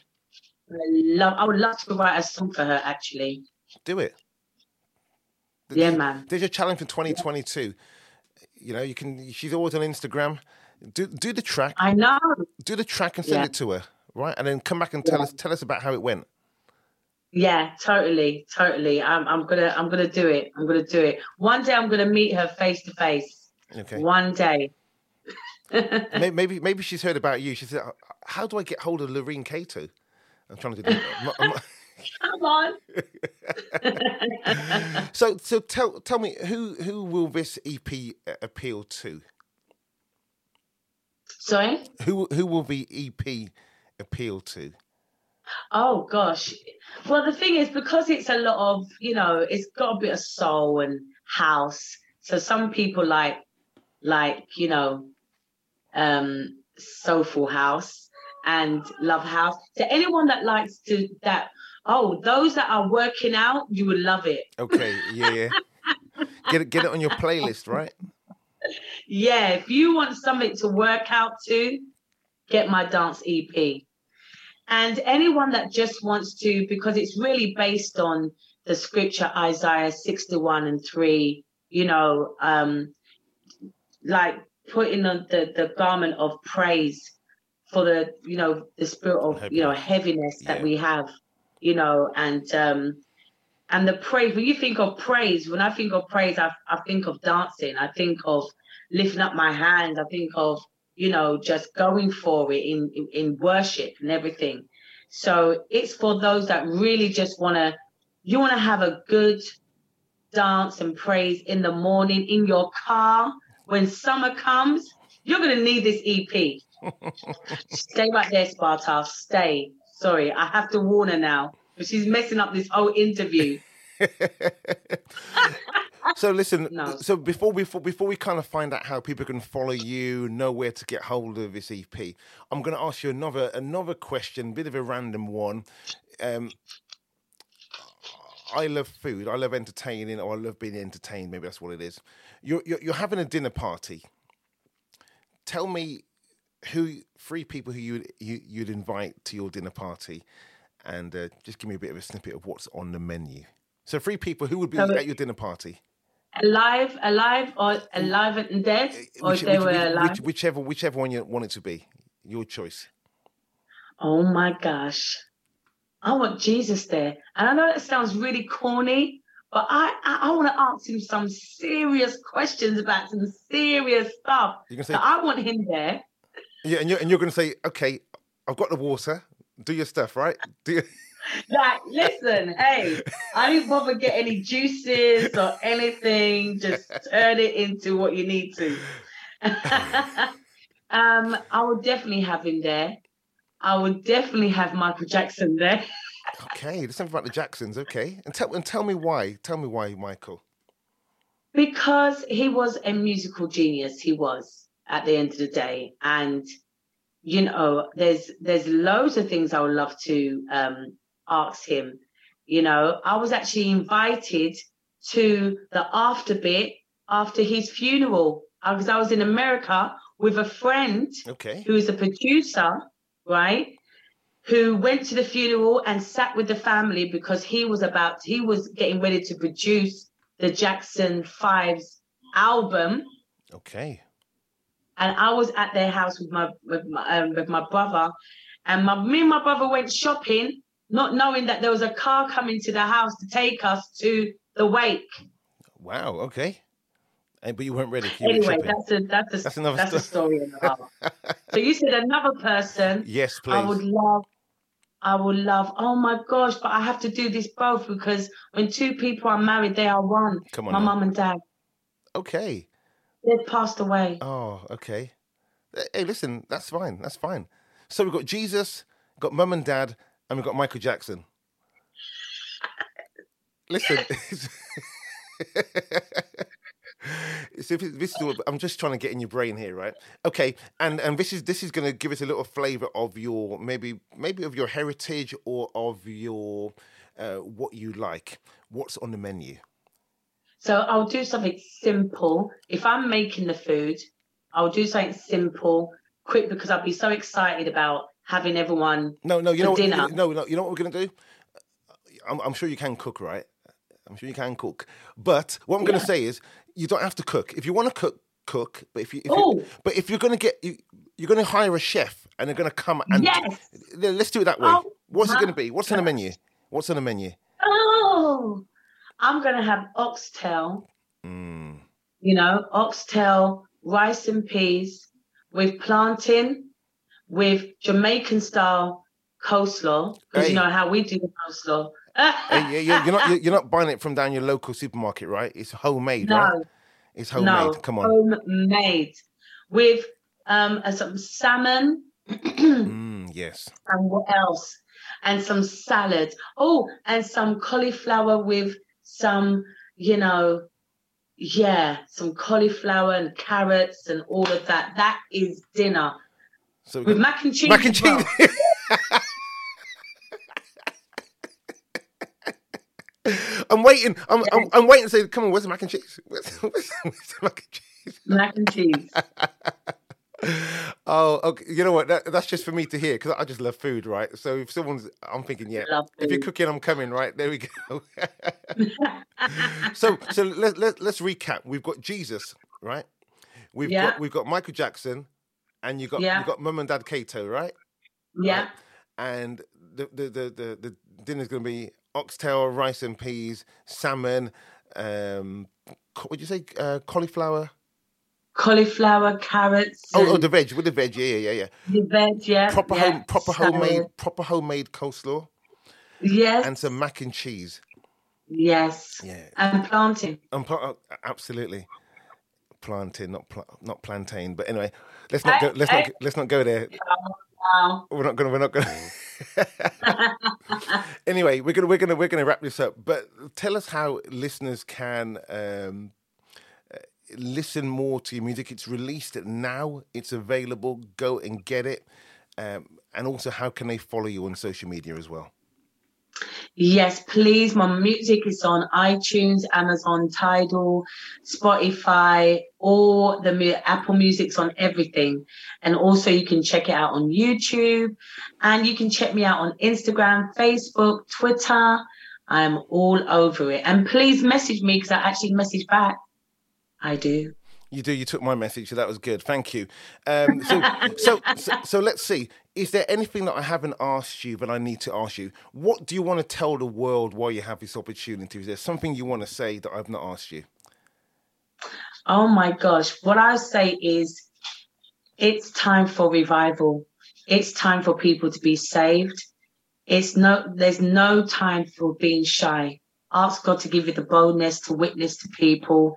I love I would love to write a song for her actually. Do it. Th- Yeah, man. There's your challenge for 2022. You know, you can. She's always on Instagram. Do do the track. I know. Do the track and send Yeah. it to her, right? And then come back and tell Yeah. us tell us about how it went. Yeah, totally, totally. I'm I'm gonna I'm gonna do it. I'm gonna do it. One day I'm gonna meet her face to face. Okay. One day. maybe, maybe maybe she's heard about you. She said, "How do I get hold of Lurine Cato?" I'm trying to do. I'm Come on. so so tell tell me who who will this EP appeal to? Sorry? Who who will the EP appeal to? Oh gosh. Well the thing is because it's a lot of, you know, it's got a bit of soul and house. So some people like like, you know, um soulful house and love house. To anyone that likes to that oh, those that are working out, you will love it. Okay, yeah, yeah. Get it get it on your playlist, right? Yeah, if you want something to work out to, get my dance EP. And anyone that just wants to, because it's really based on the scripture Isaiah 61 and 3, you know, um, like putting on the, the garment of praise for the, you know, the spirit of, you know, heaviness that Yeah. we have, you know, and um And the praise, when you think of praise, when I think of praise, I, I think of dancing. I think of lifting up my hands. I think of, you know, just going for it in, in, in worship and everything. So it's for those that really just want to, you want to have a good dance and praise in the morning in your car. When summer comes, you're going to need this EP. Stay right there, Sparta. Stay. Sorry, I have to warn her now. But she's messing up this whole interview. So listen. No. So before before before we kind of find out how people can follow you, know where to get hold of this EP, I'm going to ask you another another question, bit of a random one. Um, I love food. I love entertaining, or I love being entertained. Maybe that's what it is. You're you're, you're having a dinner party. Tell me who three people who you you you'd invite to your dinner party, and uh, just give me a bit of a snippet of what's on the menu. So three people who would be at your dinner party. Alive, alive, or alive and dead, or Which- if they which- were which- alive. which- whichever whichever one you want it to be, your choice. Oh my gosh. I want Jesus there. And I know that sounds really corny, but I, I, I want to ask him some serious questions about some serious stuff. You can say So I want him there. Yeah, and you're and you're going to say, okay, I've got the water. Do your stuff, right? Do you, Like, listen, hey, I didn't bother get any juices or anything. Just turn it into what you need to. um, I would definitely have him there. I would definitely have Michael Jackson there. okay, there's something about the Jacksons. Okay, and tell and tell me why. Tell me why, Michael. because he was a musical genius he was at the end of the day and you know there's there's loads of things i would love to um ask him you know i was actually invited to the after bit after his funeral because i was in america with a friend Okay, who is a producer, right? Who went to the funeral and sat with the family because he was about, he was getting ready to produce the Jackson Fives album. okay, And I was at their house with my with my, um, with my brother, and my me and my brother went shopping, not knowing that there was a car coming to the house to take us to the wake. wow, okay. But you weren't ready. You Anyway, that's a that's a That's another that's a story in a half. so you said another person. Yes, please. I would love, I would love, oh my gosh, but I have to do this both because when two people are married, they are one. Come on My now. mum and dad, Okay. They've passed away. Oh, okay. Eh, Hey, listen, that's fine. That's fine. So we've got Jesus, got mum and dad, and we've got Michael Jackson. Listen. So if it- this is I'm just trying to get in your brain here, right? Okay, and and this is this is going to give us a little flavour of your maybe maybe of your heritage or of your uh, what you like. What's on the menu? So I'll do something simple. If I'm making the food, I'll do something simple, quick, because I'll be so excited about having everyone. No, no, you For know, what, dinner. no, no, you know what we're gonna do. I'm, I'm sure you can cook, right? I'm sure you can cook. But what I'm gonna say is, you don't have to cook. If you want to cook, cook. But if you, if you but if you're gonna get, you, you're gonna hire a chef, and they're gonna come and Yes. Let's do it that way. Oh, What's it gonna be? What's on the menu? What's on the menu? Oh, I'm gonna have oxtail. Mm, You know, oxtail, rice and peas with plantain, with Jamaican style coleslaw. Because Hey. you know how we do the coleslaw. Hey, you- you- you're not you're you're not buying it from down your local supermarket, right? It's homemade, right? no, It's homemade. no, Come on. homemade with um some salmon Mm, yes. and what else? And some salad. Oh, and some cauliflower with some, you know, yeah, some cauliflower and carrots and all of that. That is dinner So with mac and cheese. mac and as well. cheese. I'm waiting. I'm, I'm I'm waiting to say, come on, where's the mac and cheese? Where's, where's, where's the mac and cheese? Mac and cheese. Oh, okay. You know what? That, that's just for me to hear because I just love food, right? So if someone's, I'm thinking, yeah, if you're cooking, I'm coming, right? There we go. so so let, let, let's recap. We've got Jesus, right? We've Yeah. got we've got Michael Jackson, and you got Yeah. you got Mum and Dad Cato, right? Yeah. And the the the the, the dinner's gonna be oxtail, rice and peas, salmon. Um, what did you say? Uh, cauliflower. Cauliflower, carrots. Oh, oh, the veg with the veg. Yeah, yeah, yeah, the veg, yeah. Proper yeah. home, proper salad. homemade, proper homemade coleslaw, Yes. and some mac and cheese. yes. Yeah. And planting. Um, pl- uh, absolutely. Planting, not pl- not plantain. But anyway, let's not Hey, go. Let's hey. not let's not go there. Wow. We're not gonna. We're not gonna. anyway, we're gonna we're gonna we're gonna wrap this up. But tell us how listeners can um, listen more to your music. It's released now. It's available. Go and get it. Um, and also, how can they follow you on social media as well? Yes, please. My music is on iTunes, Amazon, Tidal, Spotify, all the mu- Apple Music's on everything. And also, you can check it out on YouTube, and you can check me out on Instagram, Facebook, Twitter. I'm all over it. And please message me because I actually message back. I do. You do. You took my message, so that was good. Thank you. Um, so, so, so, so let's see. Is there anything that I haven't asked you, but I need to ask you? What do you want to tell the world while you have this opportunity? Is there something you want to say that I've not asked you? Oh my gosh. What I say is it's time for revival. It's time for people to be saved. It's no there's no time for being shy. Ask God to give you the boldness to witness to people.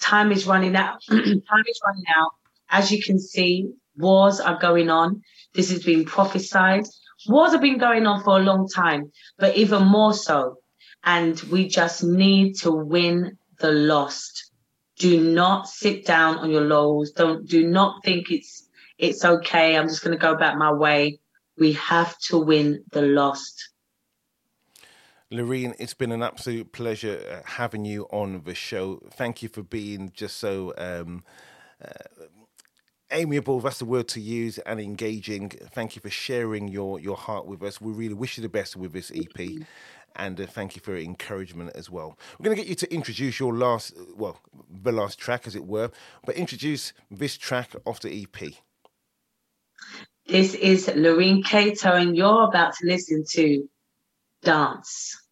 Time is running out. time is running out. As you can see, wars are going on. This has been prophesied. Wars have been going on for a long time, but even more so. And we just need to win the lost do not sit down on your laurels don't do not think it's it's okay i'm just going to go back my way we have to win the lost Lurine, it's been an absolute pleasure uh, having you on the show. Thank you for being just so um, uh, amiable, that's the word to use, and engaging. Thank you for sharing your, your heart with us. We really wish you the best with this EP. And uh, thank you for your encouragement as well. We're going to get you to introduce your last, well, the last track, as it were, but introduce this track off the EP. this is Lurine Cato and you're about to listen to dance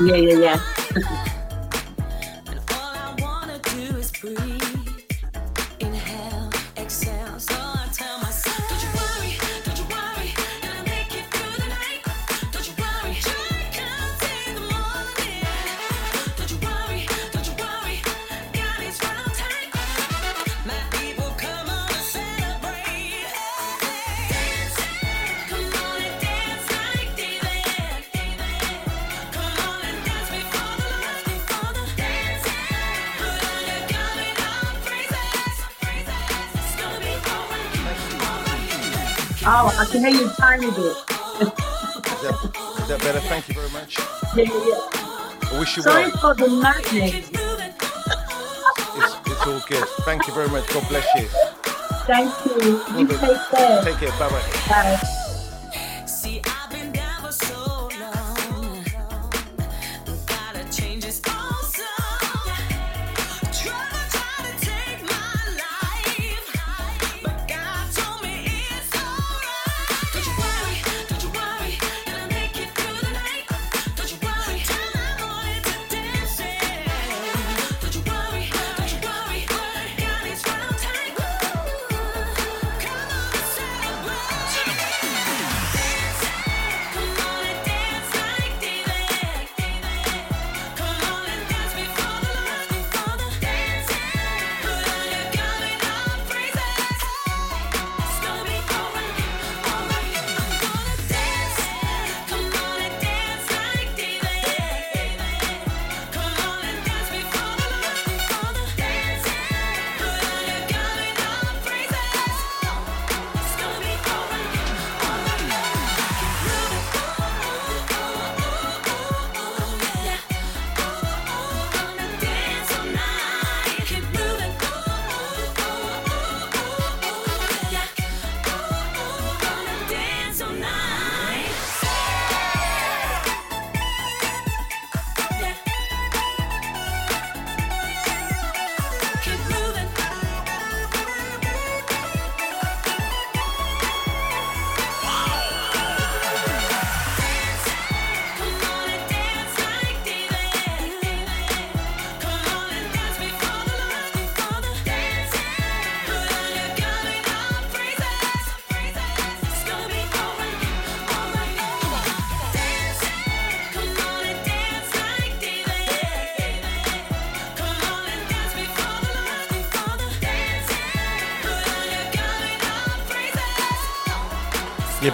yeah yeah yeah can hear you tiny bit Is that, is that better? Thank you very much. yeah yeah I wish you sorry well. for the madness It's, it's all good. Thank you very much. God bless you. thank you you take care Take care. Bye bye.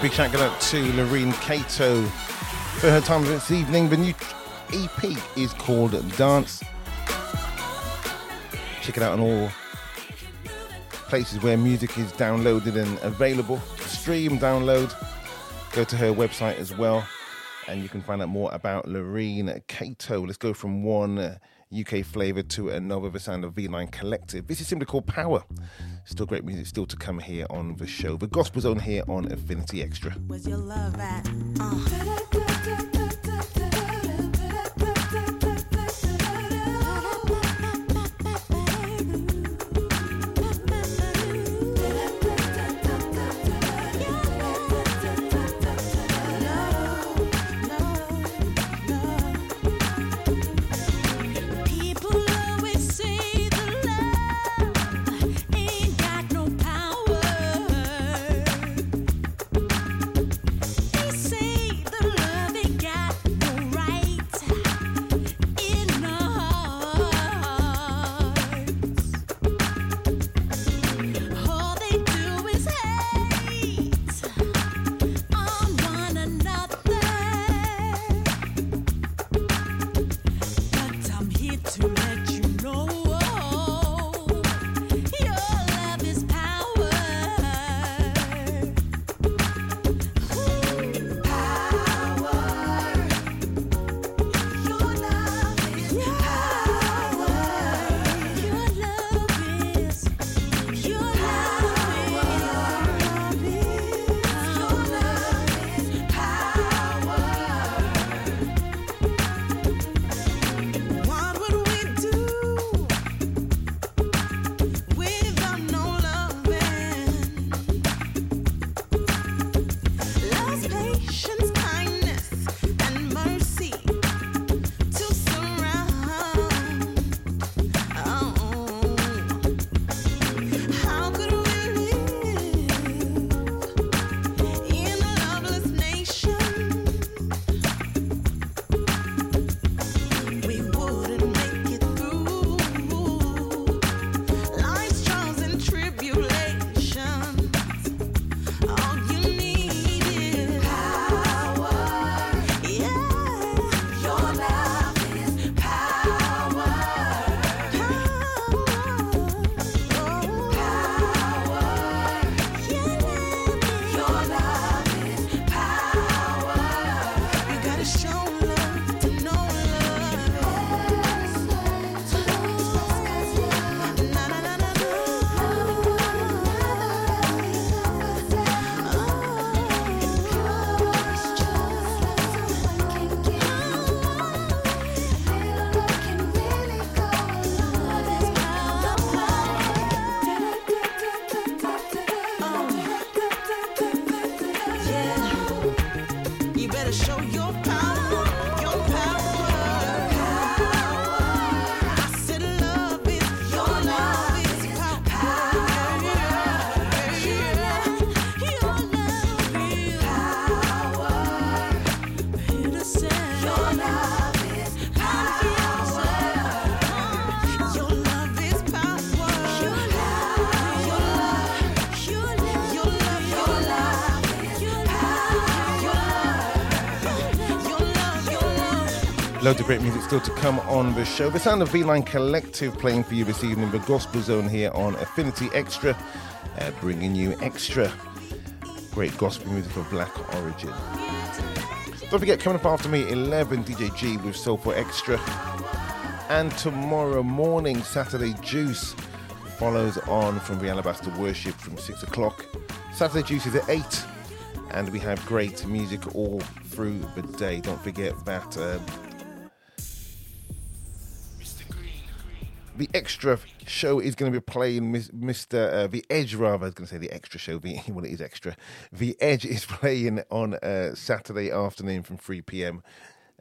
Big shout out to Lurine Cato for her time this evening. The new EP is called Dance. Check it out on all places where music is downloaded and available. Stream, download. Go to her website as well, and you can find out more about Lurine Cato. Let's go from one UK flavour to another, the sound of V9 Collective. This is simply called Power. Still great music, still to come here on the show. The Gospel Zone here on Affinity Extra. Loads of great music still to come on the show. The sound of V9 Collective playing for you this evening, the Gospel Zone here on Affinity Extra, uh, bringing you extra great gospel music of black origin. Don't forget, coming up after me, 11 DJ G with Soulful Extra. And tomorrow morning, Saturday Juice follows on from the Alabaster Worship from 6 o'clock. Saturday Juice is at 8, and we have great music all through the day. Don't forget that. Um, the extra show is going to be playing Mr. Uh, the Edge, rather. I was going to say the extra show. The, well, it is extra. The Edge is playing on uh, Saturday afternoon from 3 p.m.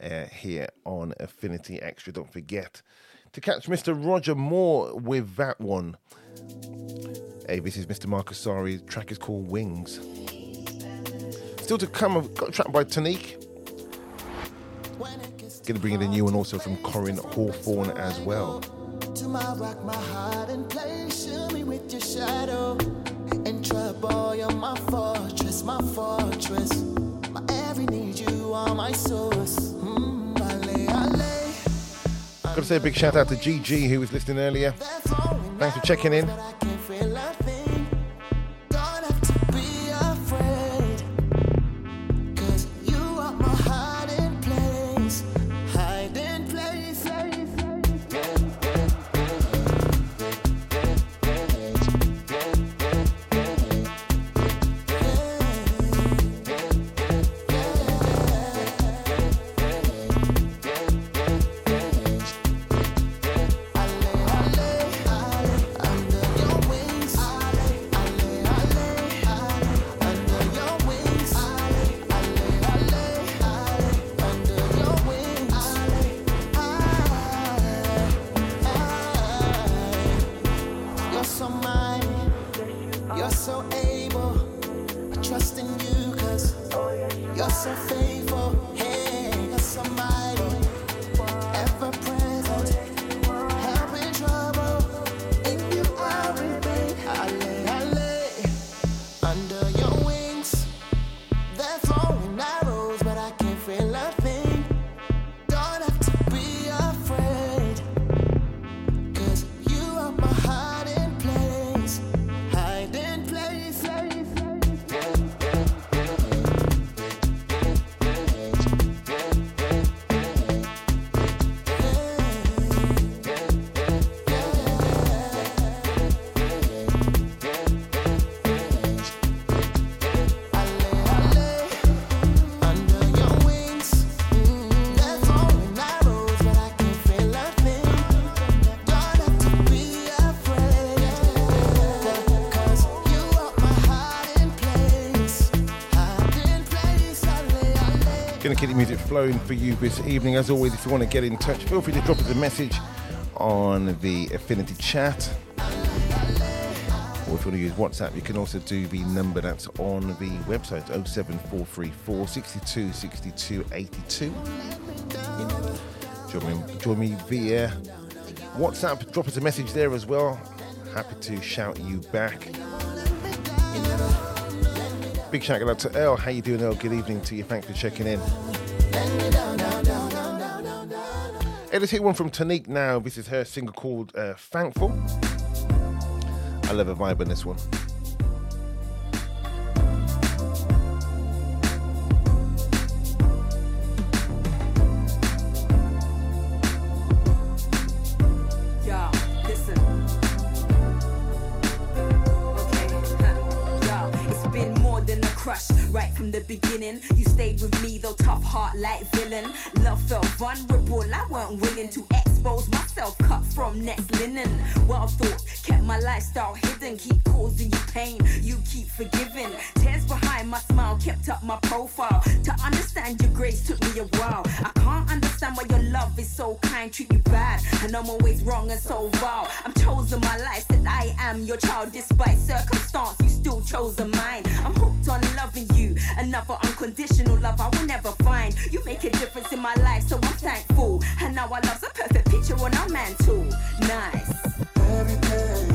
Uh, here on Affinity Extra. Don't forget to catch Mr. Roger Moore with that one. Hey, this is Mr. Marcus Sari. Track is called Wings. Still to come, I've got a track by Tonique. Gonna bring in a new one also from Koryn Hawthorne as well. To my rock, my heart and place, show me with your shadow. In trouble, you're my fortress, my fortress. My every need, you are my source. Mm, ale, ale. Got to say a big shout out to GG who was listening earlier. Thanks for checking in. The music flowing for you this evening. As always, if you want to get in touch, feel free to drop us a message on the Affinity chat. Or if you want to use WhatsApp, you can also do the number that's on the website 07434 62 62 82. Join me, join me via WhatsApp. Drop us a message there as well. Happy to shout you back. Big shout out to Earl. How you doing, Earl? Good evening to you. Thanks for checking in. Hey, let's hear one from Tanique now. This is her single called uh, Thankful. I love a vibe on this one. The beginning. You stayed with me, though tough heart like villain. Love felt vulnerable, I weren't willing to expose myself, cut from next linen. Wild thought, kept my lifestyle hidden, keep causing you pain, you keep forgiving. Tears behind my smile kept up my profile. To understand your grace took me a while. I can't understand why your love is so kind, treat me bad, and I'm always wrong and so vile. I'm chosen my life, said I am your child, despite circumstance, you still chosen mine. I'm hooked on loving you, another unconditional love I will never find. You make a difference in my life, so I'm thankful. And now our love's a perfect picture on our mantle. Nice.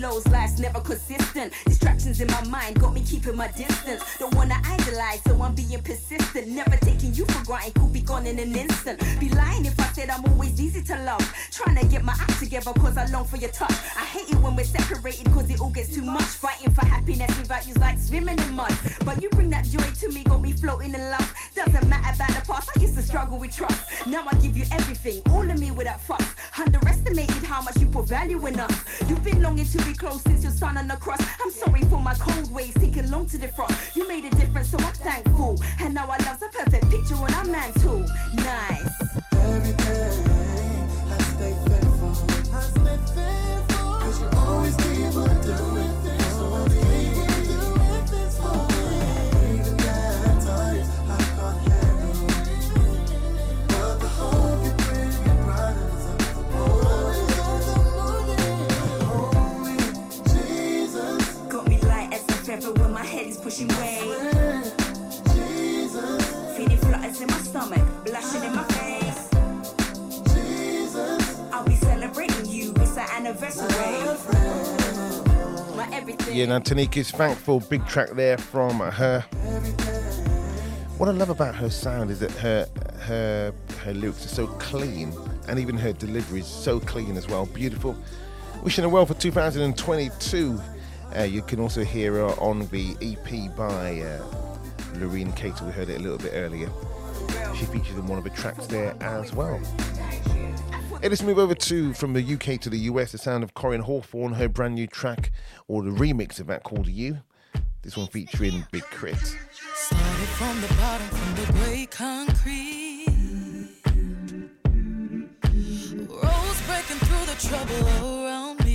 Lows, life's never consistent. Distractions in my mind got me keeping my distance. Don't wanna idolize, so I'm being persistent. Never taking you for granted, could be gone in an instant. Be lying if I said I'm always easy to love. Trying to get my act together cause I long for your touch. I hate it when we're separated cause it all gets too much. Fighting for happiness without you's like swimming in mud. But you bring that joy to me, got me floating in love. Doesn't matter about the past, I used to struggle with trust. Now I give you everything, all of me without fuss. Underestimated how much you put value in us. You've been longing to close since you're on across. I'm sorry for my cold ways, taking long to defrost. You made a difference, so I'm thankful. And now I love's way. Jesus. Flutters in my stomach, blushing in my face. Jesus. I'll be celebrating you, it's anniversary. Yeah, now is thankful. Big track there from her. What I love about her sound is that her her her lyrics are so clean, and even her delivery is so clean as well. Beautiful. Wishing her well for 2022. Uh, you can also hear her on the EP by uh, Lurine Cato. We heard it a little bit earlier. She features in one of the tracks there as well. Hey, let's move over to from the UK to the US. The sound of Koryn Hawthorne, her brand new track, or the remix of that called "You." This one featuring Big Crit. Started from the bottom, from the gray concrete. Breaking through the trouble around me.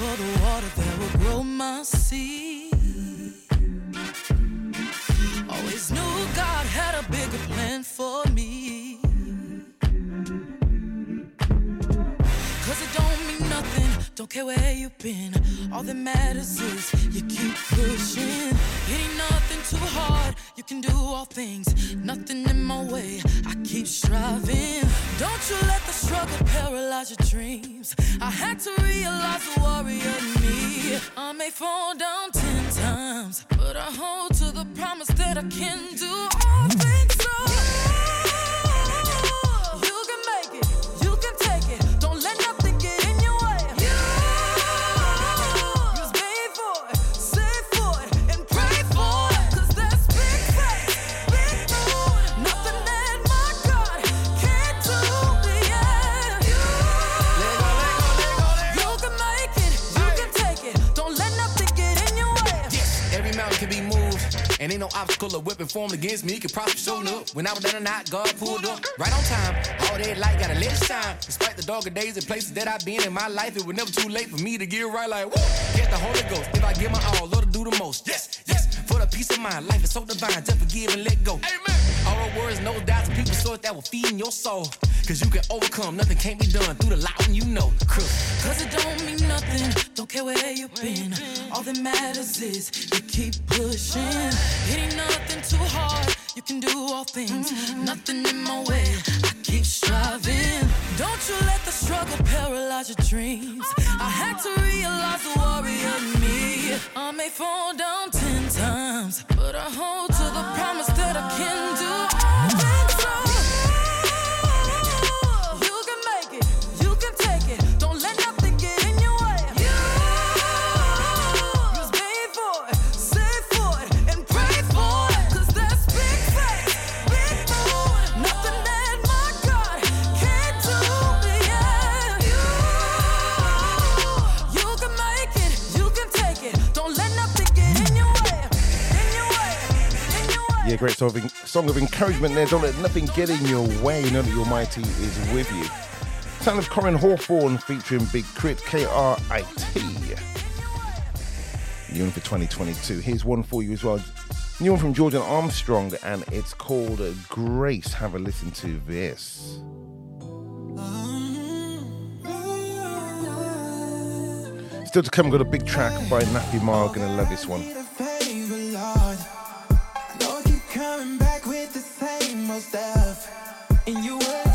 For the water that will grow my seed. Always knew God had a bigger plan for me. Don't care where you've been. All that matters is you keep pushing. It ain't nothing too hard, you can do all things. Nothing in my way, I keep striving. Don't you let the struggle paralyze your dreams. I had to realize the warrior in me. I may fall down ten times, but I hold to the promise that I can do all ain't no obstacle or weapon formed against me can prosper show up. When I was down and out, God pulled up. Right on time. All that light gotta let shine. Despite the darker days and places that I've been in my life, it was never too late for me to get right like woo. Get the Holy Ghost. If I give my all, Lord do the most. Yes, yes. For the peace of mind, life is so divine. Just forgive and let go. Amen. All the words, no doubts, and people so that will feed in your soul. Cause you can overcome, nothing can't be done through the light when you know. Crook. Cause it don't mean nothing, don't care where you've been. All that matters is you keep pushing. It ain't nothing too hard, you can do all things. Nothing in my way, I keep striving. Don't you let the struggle paralyze your dreams. I had to realize the warrior in me. I may fall down ten times, but I hold to the promise that I can Yeah, great song of, song of encouragement there. Don't let nothing get in your way. Know that your mighty is with you. Sound of Koryn Hawthorne featuring Big Crit, K R I T. New one for 2022. Here's one for you as well. New one from Jordan Armstrong, and it's called Grace. Have a listen to this. Still to come, got a big track by Nappy Mark. Gonna love this one. Old stuff. In you said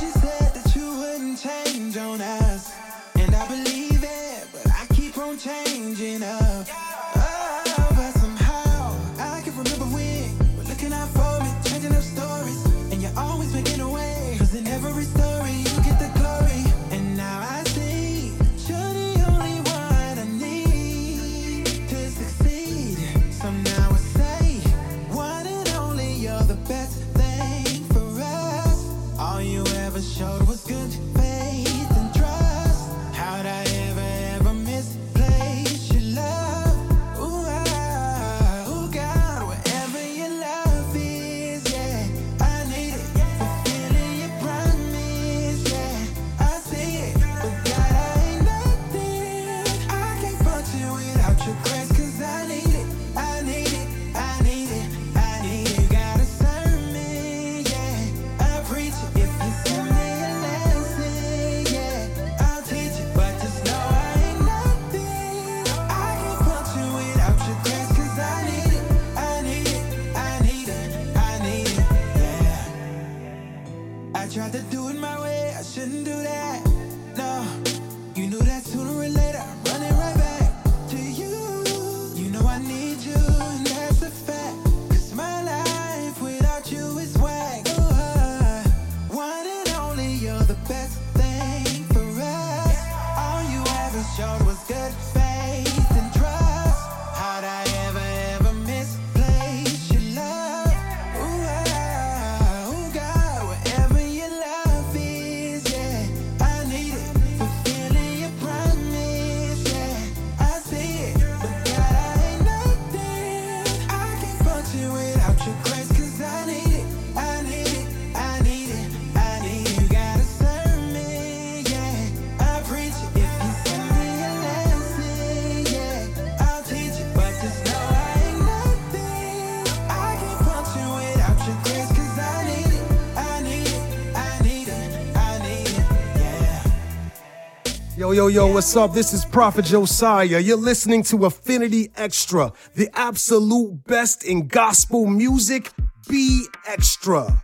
Yo, yo, what's up? This is Prophet Josiah. You're listening to Affinity Extra, the absolute best in gospel music. Be extra.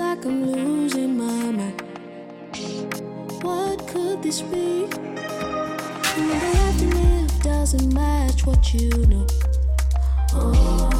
Like I'm losing my mind. What could this be? The life you live doesn't match what you know. Oh,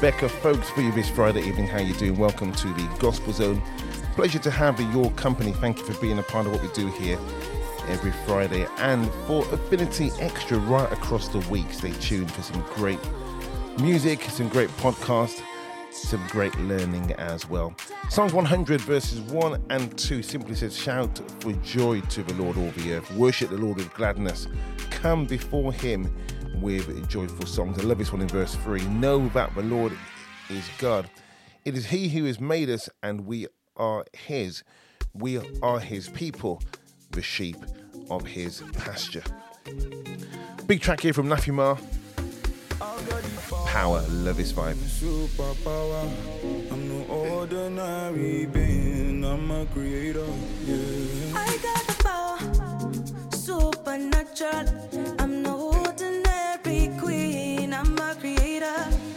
Rebecca Folkes for you this Friday evening. How you doing? Welcome to the Gospel Zone. Pleasure to have your company. Thank you for being a part of what we do here every Friday and for Affinity Extra right across the week. Stay tuned for some great music, some great podcasts, some great learning as well. Psalms 100 verses 1 and 2 simply says, Shout for joy to the Lord, all the earth. Worship the Lord with gladness. Come before him with joyful songs. I love this one in verse 3. Know that the Lord is God. It is he who has made us, and we are his. We are his people, the sheep of his pasture. Big track here from Nafi Ma. Power, love this vibe. Superpower. I'm no ordinary being. I'm a creator. Yeah. Supernatural. I'm no ordinary queen. I'm a creator.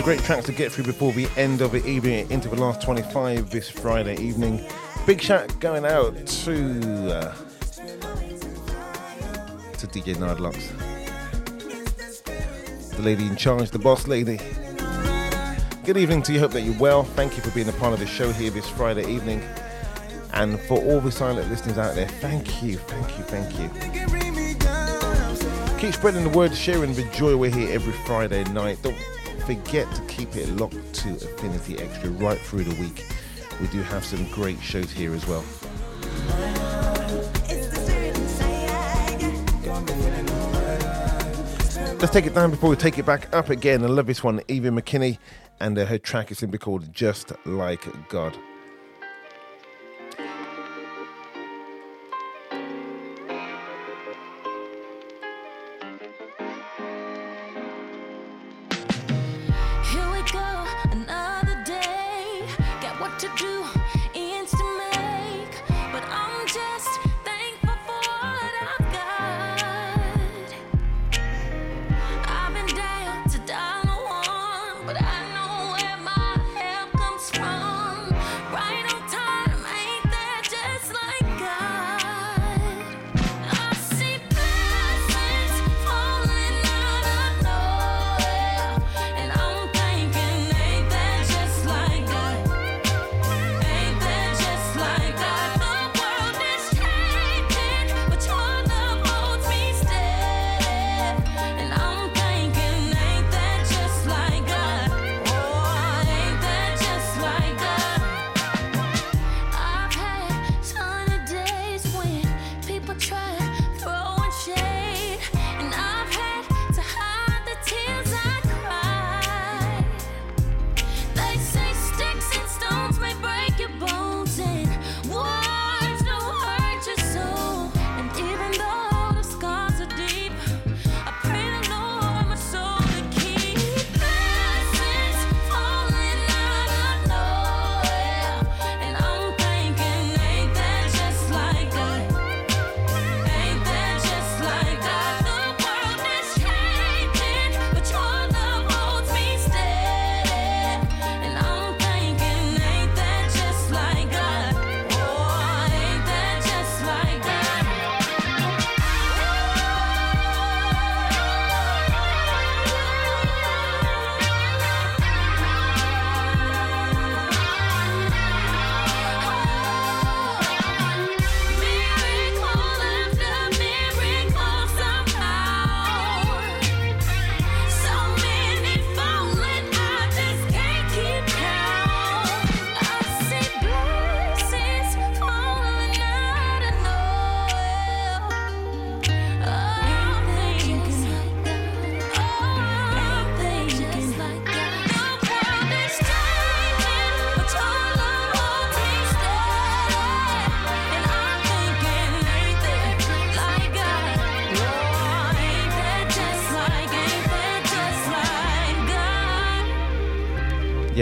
Loads of great tracks to get through before the end of the evening into the last 25 this Friday evening. Big shout going out to uh, to DJ Nardlocks, the lady in charge, the boss lady. Good evening to you. Hope that you're well. Thank you for being a part of the show here this Friday evening. And for all the silent listeners out there, thank you, thank you, thank you. Keep spreading the word, sharing the joy. We're here every Friday night. Don't forget to keep it locked to Affinity Extra right through the week. We do have some great shows here as well. Let's take it down before we take it back up again. I love this one, Evie McKinney, and her track is simply called Just Like God.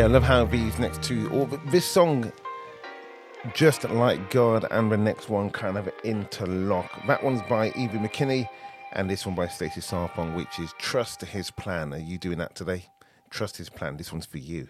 Love how these next two, or this song, just like God, and the next one kind of interlock. That one's by Evie McKinney, and this one by Stacey Sarpong, which is Trust His Plan. Are you doing that today? Trust His Plan. This one's for you.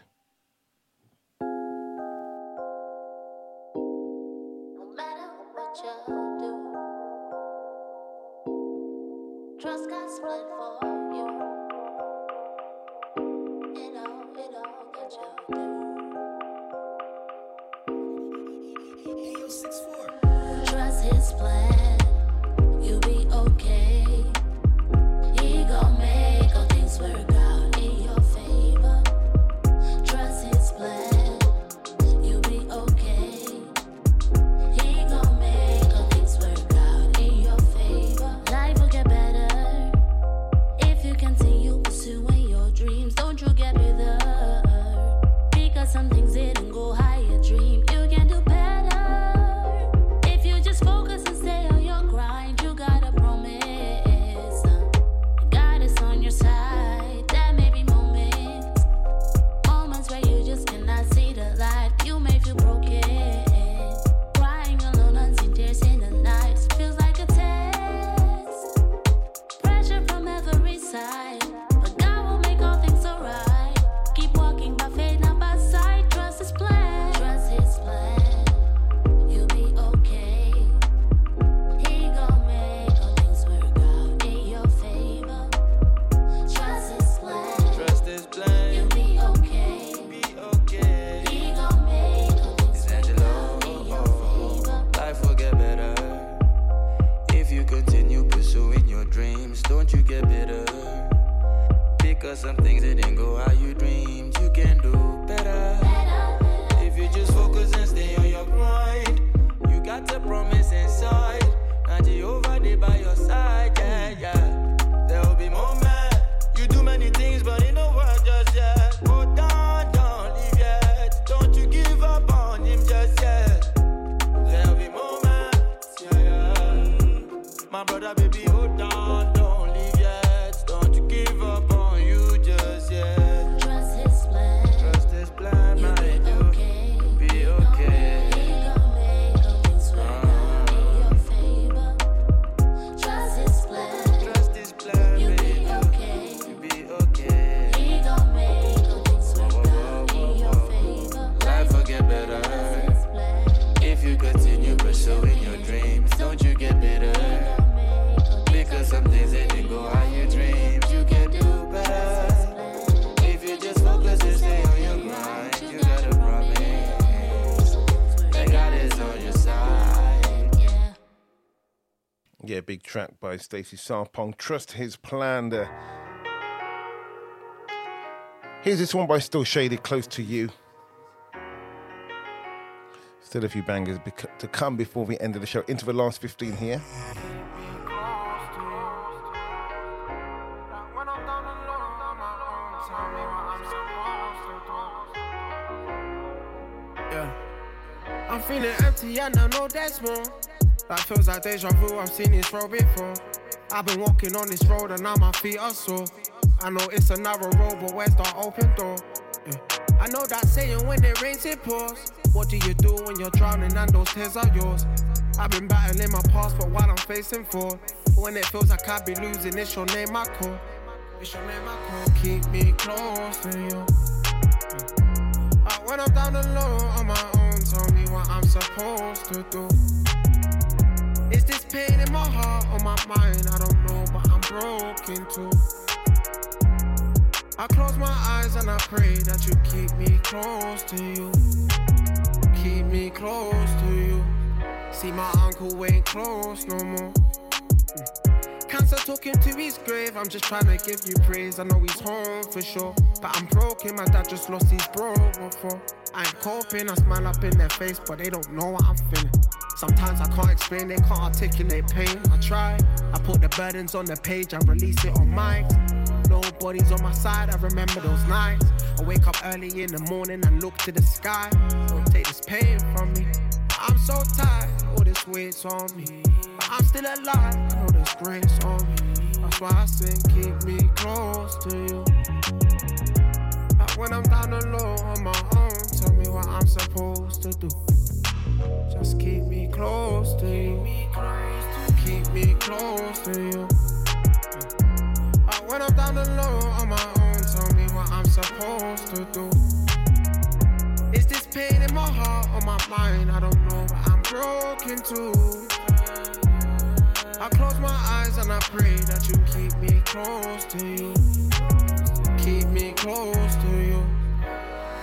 Stacey Sarpong. Trust his plan. Uh, here's this one by Still Shaded, Close to You. Still a few bangers to come before we end of the show. Into the last 15 here. I'm feeling empty I know there's more. That feels like deja vu, I've seen this road before. I've been walking on this road and now my feet are sore. I know it's a narrow road, but where's the open door? Yeah. I know that saying when it rains, it pours. What do you do when you're drowning and those tears are yours? I've been battling my past, but what I'm facing for. When it feels like I'd be losing, it's your name I call. It's your name I call. Keep me close to you. When I'm down alone on my own, tell me what I'm supposed to do. Is this pain in my heart or my mind? I don't know, but I'm broken too. I close my eyes and I pray that you keep me close to you. Keep me close to you. See, my uncle ain't close no more. Cancer took him to his grave. I'm just trying to give you praise. I know he's home for sure. But I'm broken. My dad just lost his bro before. I ain't coping. I smile up in their face, but they don't know what I'm feeling. Sometimes I can't explain, they can't articulate pain. I try. I put the burdens on the page and release it on mic. Nobody's on my side. I remember those nights. I wake up early in the morning and look to the sky. Don't take this pain from me. I'm so tired. All this weight's on me. But I'm still alive. I know there's grace on me. That's why I sing, keep me close to you. Like when I'm down alone on my own, tell me what I'm supposed to do. Just keep me close to you. Keep me close to you. Like when I'm down alone on my own, tell me what I'm supposed to do. Is this pain in my heart or my mind? I don't know, but I'm broken too. I close my eyes and I pray that you keep me close to you. Keep me close to you.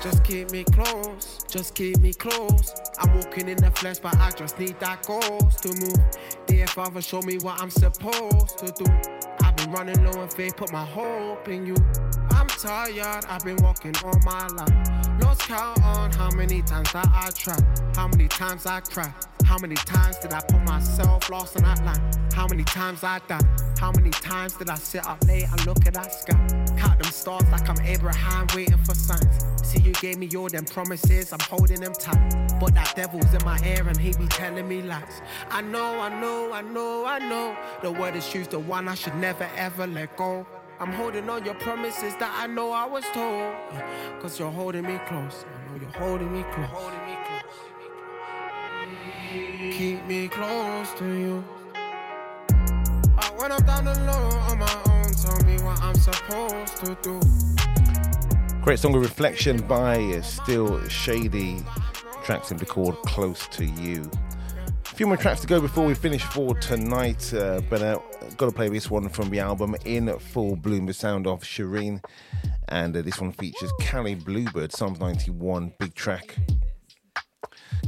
Just keep me close, just keep me close. I'm walking in the flesh, but I just need that ghost to move. Dear Father, show me what I'm supposed to do. I've been running low on faith, put my hope in you. Tired, I've been walking all my life. Lost count on how many times that I tried, how many times I cried. How many times did I put myself lost on that line? How many times I died? How many times did I sit up late and look at that sky? Count them stars like I'm Abraham waiting for signs. See, you gave me all them promises, I'm holding them tight. But that devil's in my ear and he be telling me lies. I know, I know, I know, I know. The word is truth, the one I should never ever let go. I'm holding on your promises that I know I was told. Cause you're holding me close. I know you're holding me close. Keep me close to you. When I'm down alone on my own, tell me what I'm supposed to do. Great song of reflection by Still Shady. Track simply called Close to You. Few more tracks to go before we finish for tonight. Uh, but uh, got to play this one from the album In Full Bloom, the sound of Shireen. And uh, this one features Cali Bluebird, Psalms 91, big track.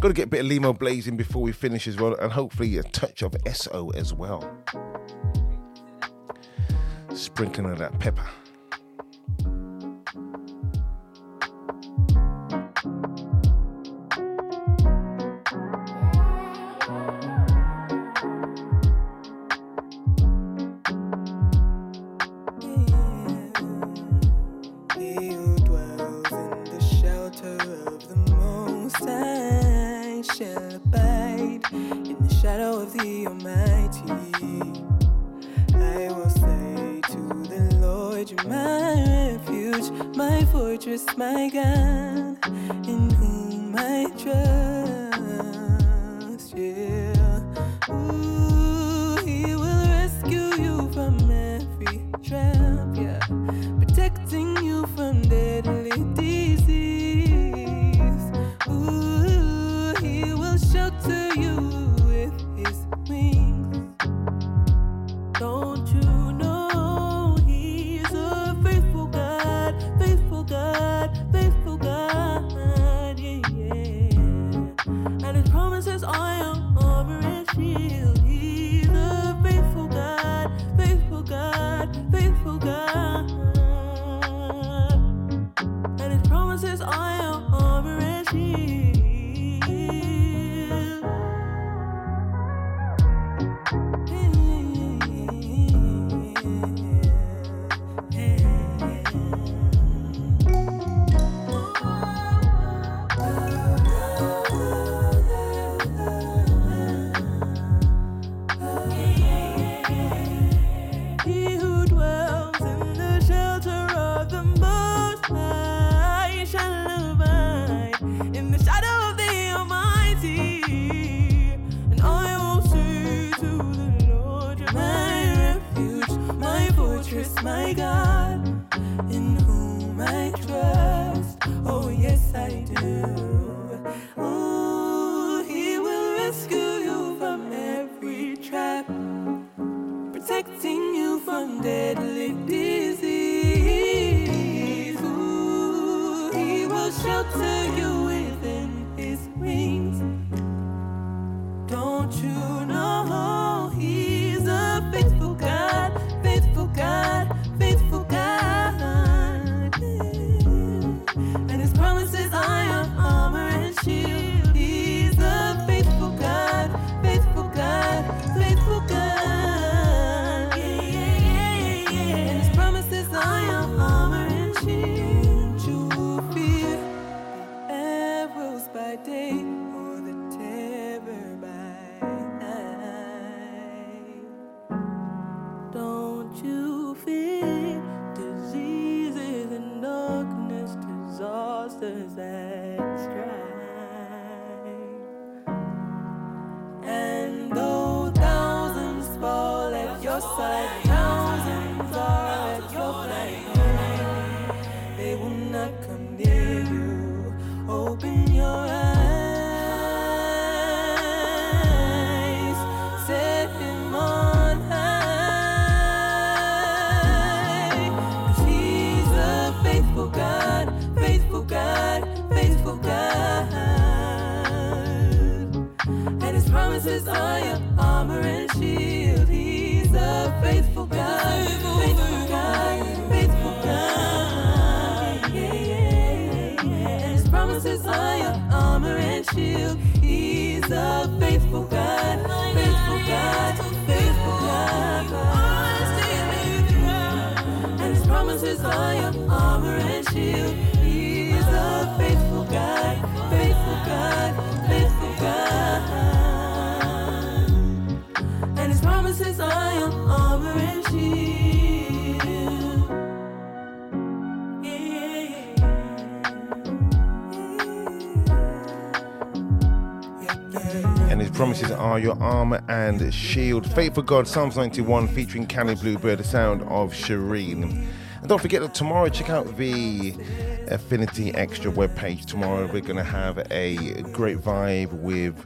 Got to get a bit of Limo blazing before we finish as well, and hopefully a touch of SO as well. Sprinkling of that pepper. Disasters armor and shield. Faithful God, faithful God, faithful God. And his promises are your armor and shield. And his promises are your armor and shield. Faithful God, Psalms 91, featuring Canny Bluebird, the sound of Shireen. And don't forget that tomorrow, check out the Affinity Extra webpage. Tomorrow, we're going to have a great vibe with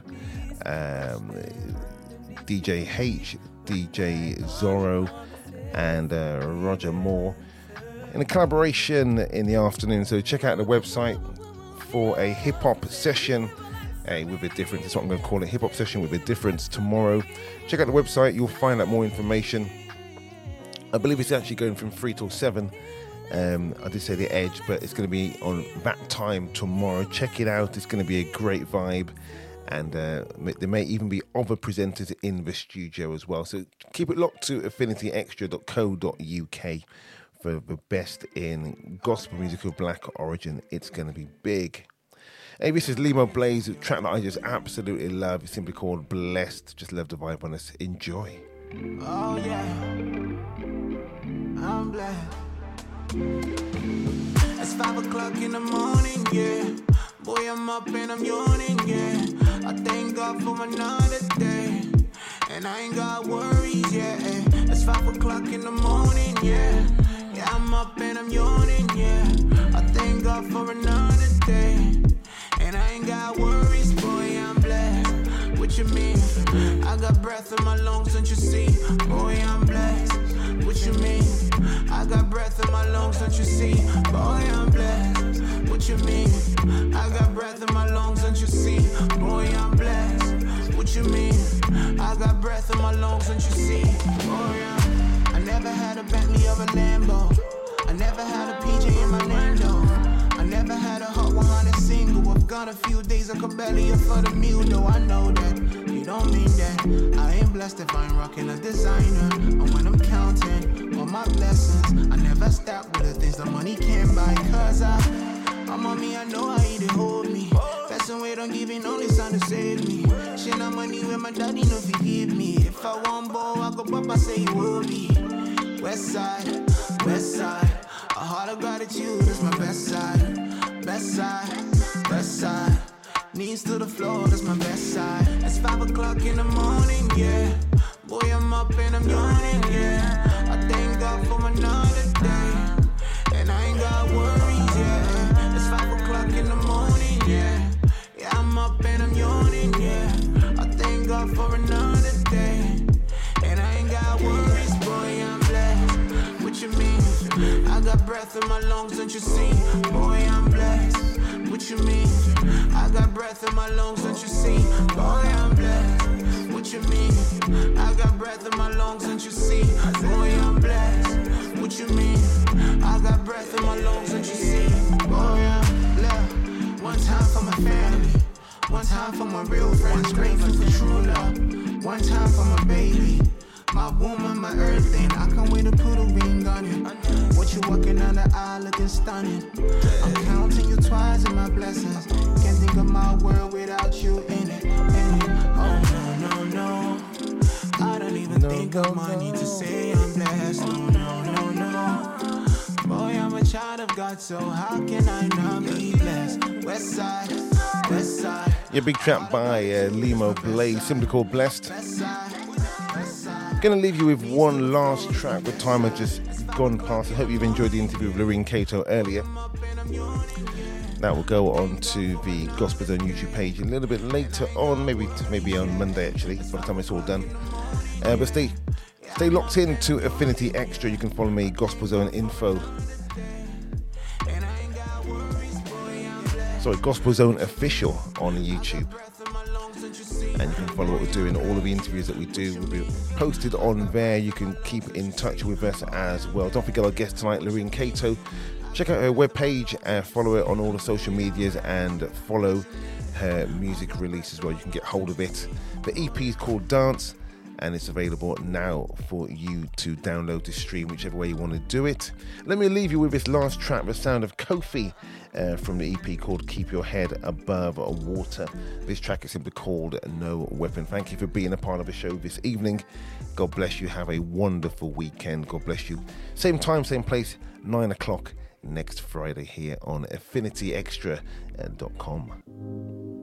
um, DJ H, DJ Zorro, and uh, Roger Moore in a collaboration in the afternoon. So check out the website for a hip hop session. uh, with a difference, that's what I'm going to call it. Hip hop session with a difference tomorrow. Check out the website, you'll find out more information. I believe it's actually going from 3 till 7. Um, I did say the edge, but it's going to be on that time tomorrow. Check it out, it's going to be a great vibe. And uh, there may even be other presenters in the studio as well. So keep it locked to affinityextra.co.uk for the best in gospel music of black origin. It's going to be big. Hey, this is Limo Blaze, track that I just absolutely love. It's simply called Blessed. Just love the vibe on this. Enjoy. Oh yeah, I'm blessed. It's five o'clock in the morning, yeah. Boy, I'm up and I'm yawning, yeah. I thank God for another day, and I ain't got worries, yeah. It's five o'clock in the morning, yeah. Yeah, I'm up and I'm yawning, yeah. I thank God for another day, and I ain't got worries, boy. I'm. What you mean? I got breath in my lungs, don't you see? Boy, I'm blessed. What you mean? I got breath in my lungs, don't you see? Boy, I'm blessed. What you mean? I got breath in my lungs, don't you see? Boy, I'm blessed. What you mean? I got breath in my lungs, don't you see? Boy, I'm I never had a Bentley or a Lambo. I never had a PJ in my name though. I never had a Hot 100 single. I've got a few days I could barely afford a meal though. I know that you don't mean that. I ain't blessed if I ain't rocking a designer. And when I'm counting all my blessings, I never stop with the things the money can't buy. Cause I, I'm on me, I know how you dey hold me. Passing weight on giving only son to save me. Shit, I'm money where my daddy no forgive me. If I want ball, I go pop, I say you will be. West side, west side. A heart of gratitude is my best side. Best side, best side. Knees to the floor, that's my best side. It's five o'clock in the morning, yeah. Boy, I'm up and I'm yawning, yeah. I thank God for another day. And I ain't got worries, breath in my lungs, don't you see? Boy, I'm blessed. What you mean? I got breath in my lungs, don't you see? Boy, I'm blessed. What you mean? I got breath in my lungs, don't you see? Boy, I'm blessed. What you mean? I got breath in my lungs, don't you see? Boy, I'm blessed. One time for my family. One time for my real friends, grateful for true love. One time for my baby. My woman, my everything. I can't wait to put a ring on it. What you walking down the aisle looking stunning. I'm counting you twice in my blessings. Can't think of my world without you in it. In it. Oh no, no, no. I don't even think of money to say I'm blessed. No, no, no, no. Boy, I'm a child of God, so how can I not be blessed? West side, west side. Your big track by uh, Limo Blaze, simply called Blessed. Gonna leave you with one last track. The time has just gone past. I hope you've enjoyed the interview with Lurine Cato earlier. That will go on to the Gospel Zone YouTube page a little bit later on, maybe maybe on Monday actually, by the time it's all done. Uh, but stay stay locked in to Affinity Extra. You can follow me, Gospel Zone Info. Sorry, Gospel Zone Official on YouTube. And you can follow what we're doing. All of the interviews that we do will be posted on there. You can keep in touch with us as well. Don't forget our guest tonight, Lurine Cato. Check out her webpage and follow it on all the social medias and follow her music release as well. You can get hold of it. The EP is called Dance and it's available now for you to download to stream whichever way you want to do it. Let me leave you with this last track, the sound of Kofi uh, from the EP called Keep Your Head Above Water. This track is simply called No Weapon. Thank you for being a part of the show this evening. God bless you. Have a wonderful weekend. God bless you. Same time, same place, 9 o'clock next Friday here on affinityextra.com.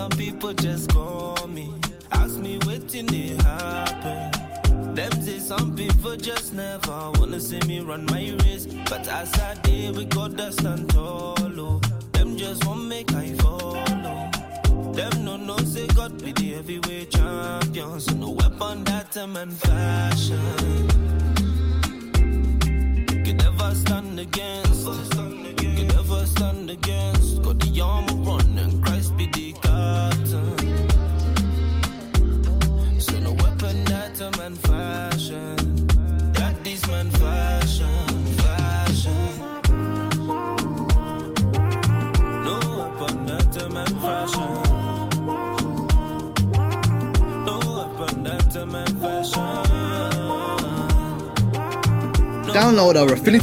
some people just call me. Ask me they happen. Them say some people just never wanna see me run my race. But as I we got tall. Oh. Them just won't make I follow. Them no know say God be the heavyweight champion. So no weapon that a man fashion. Could never stand against. Could never stand against. Got the armor on and Christ be the captain. So no weapon that a man fashion. That this man fashion, fashion. No weapon that a man fashion. Download our affiliate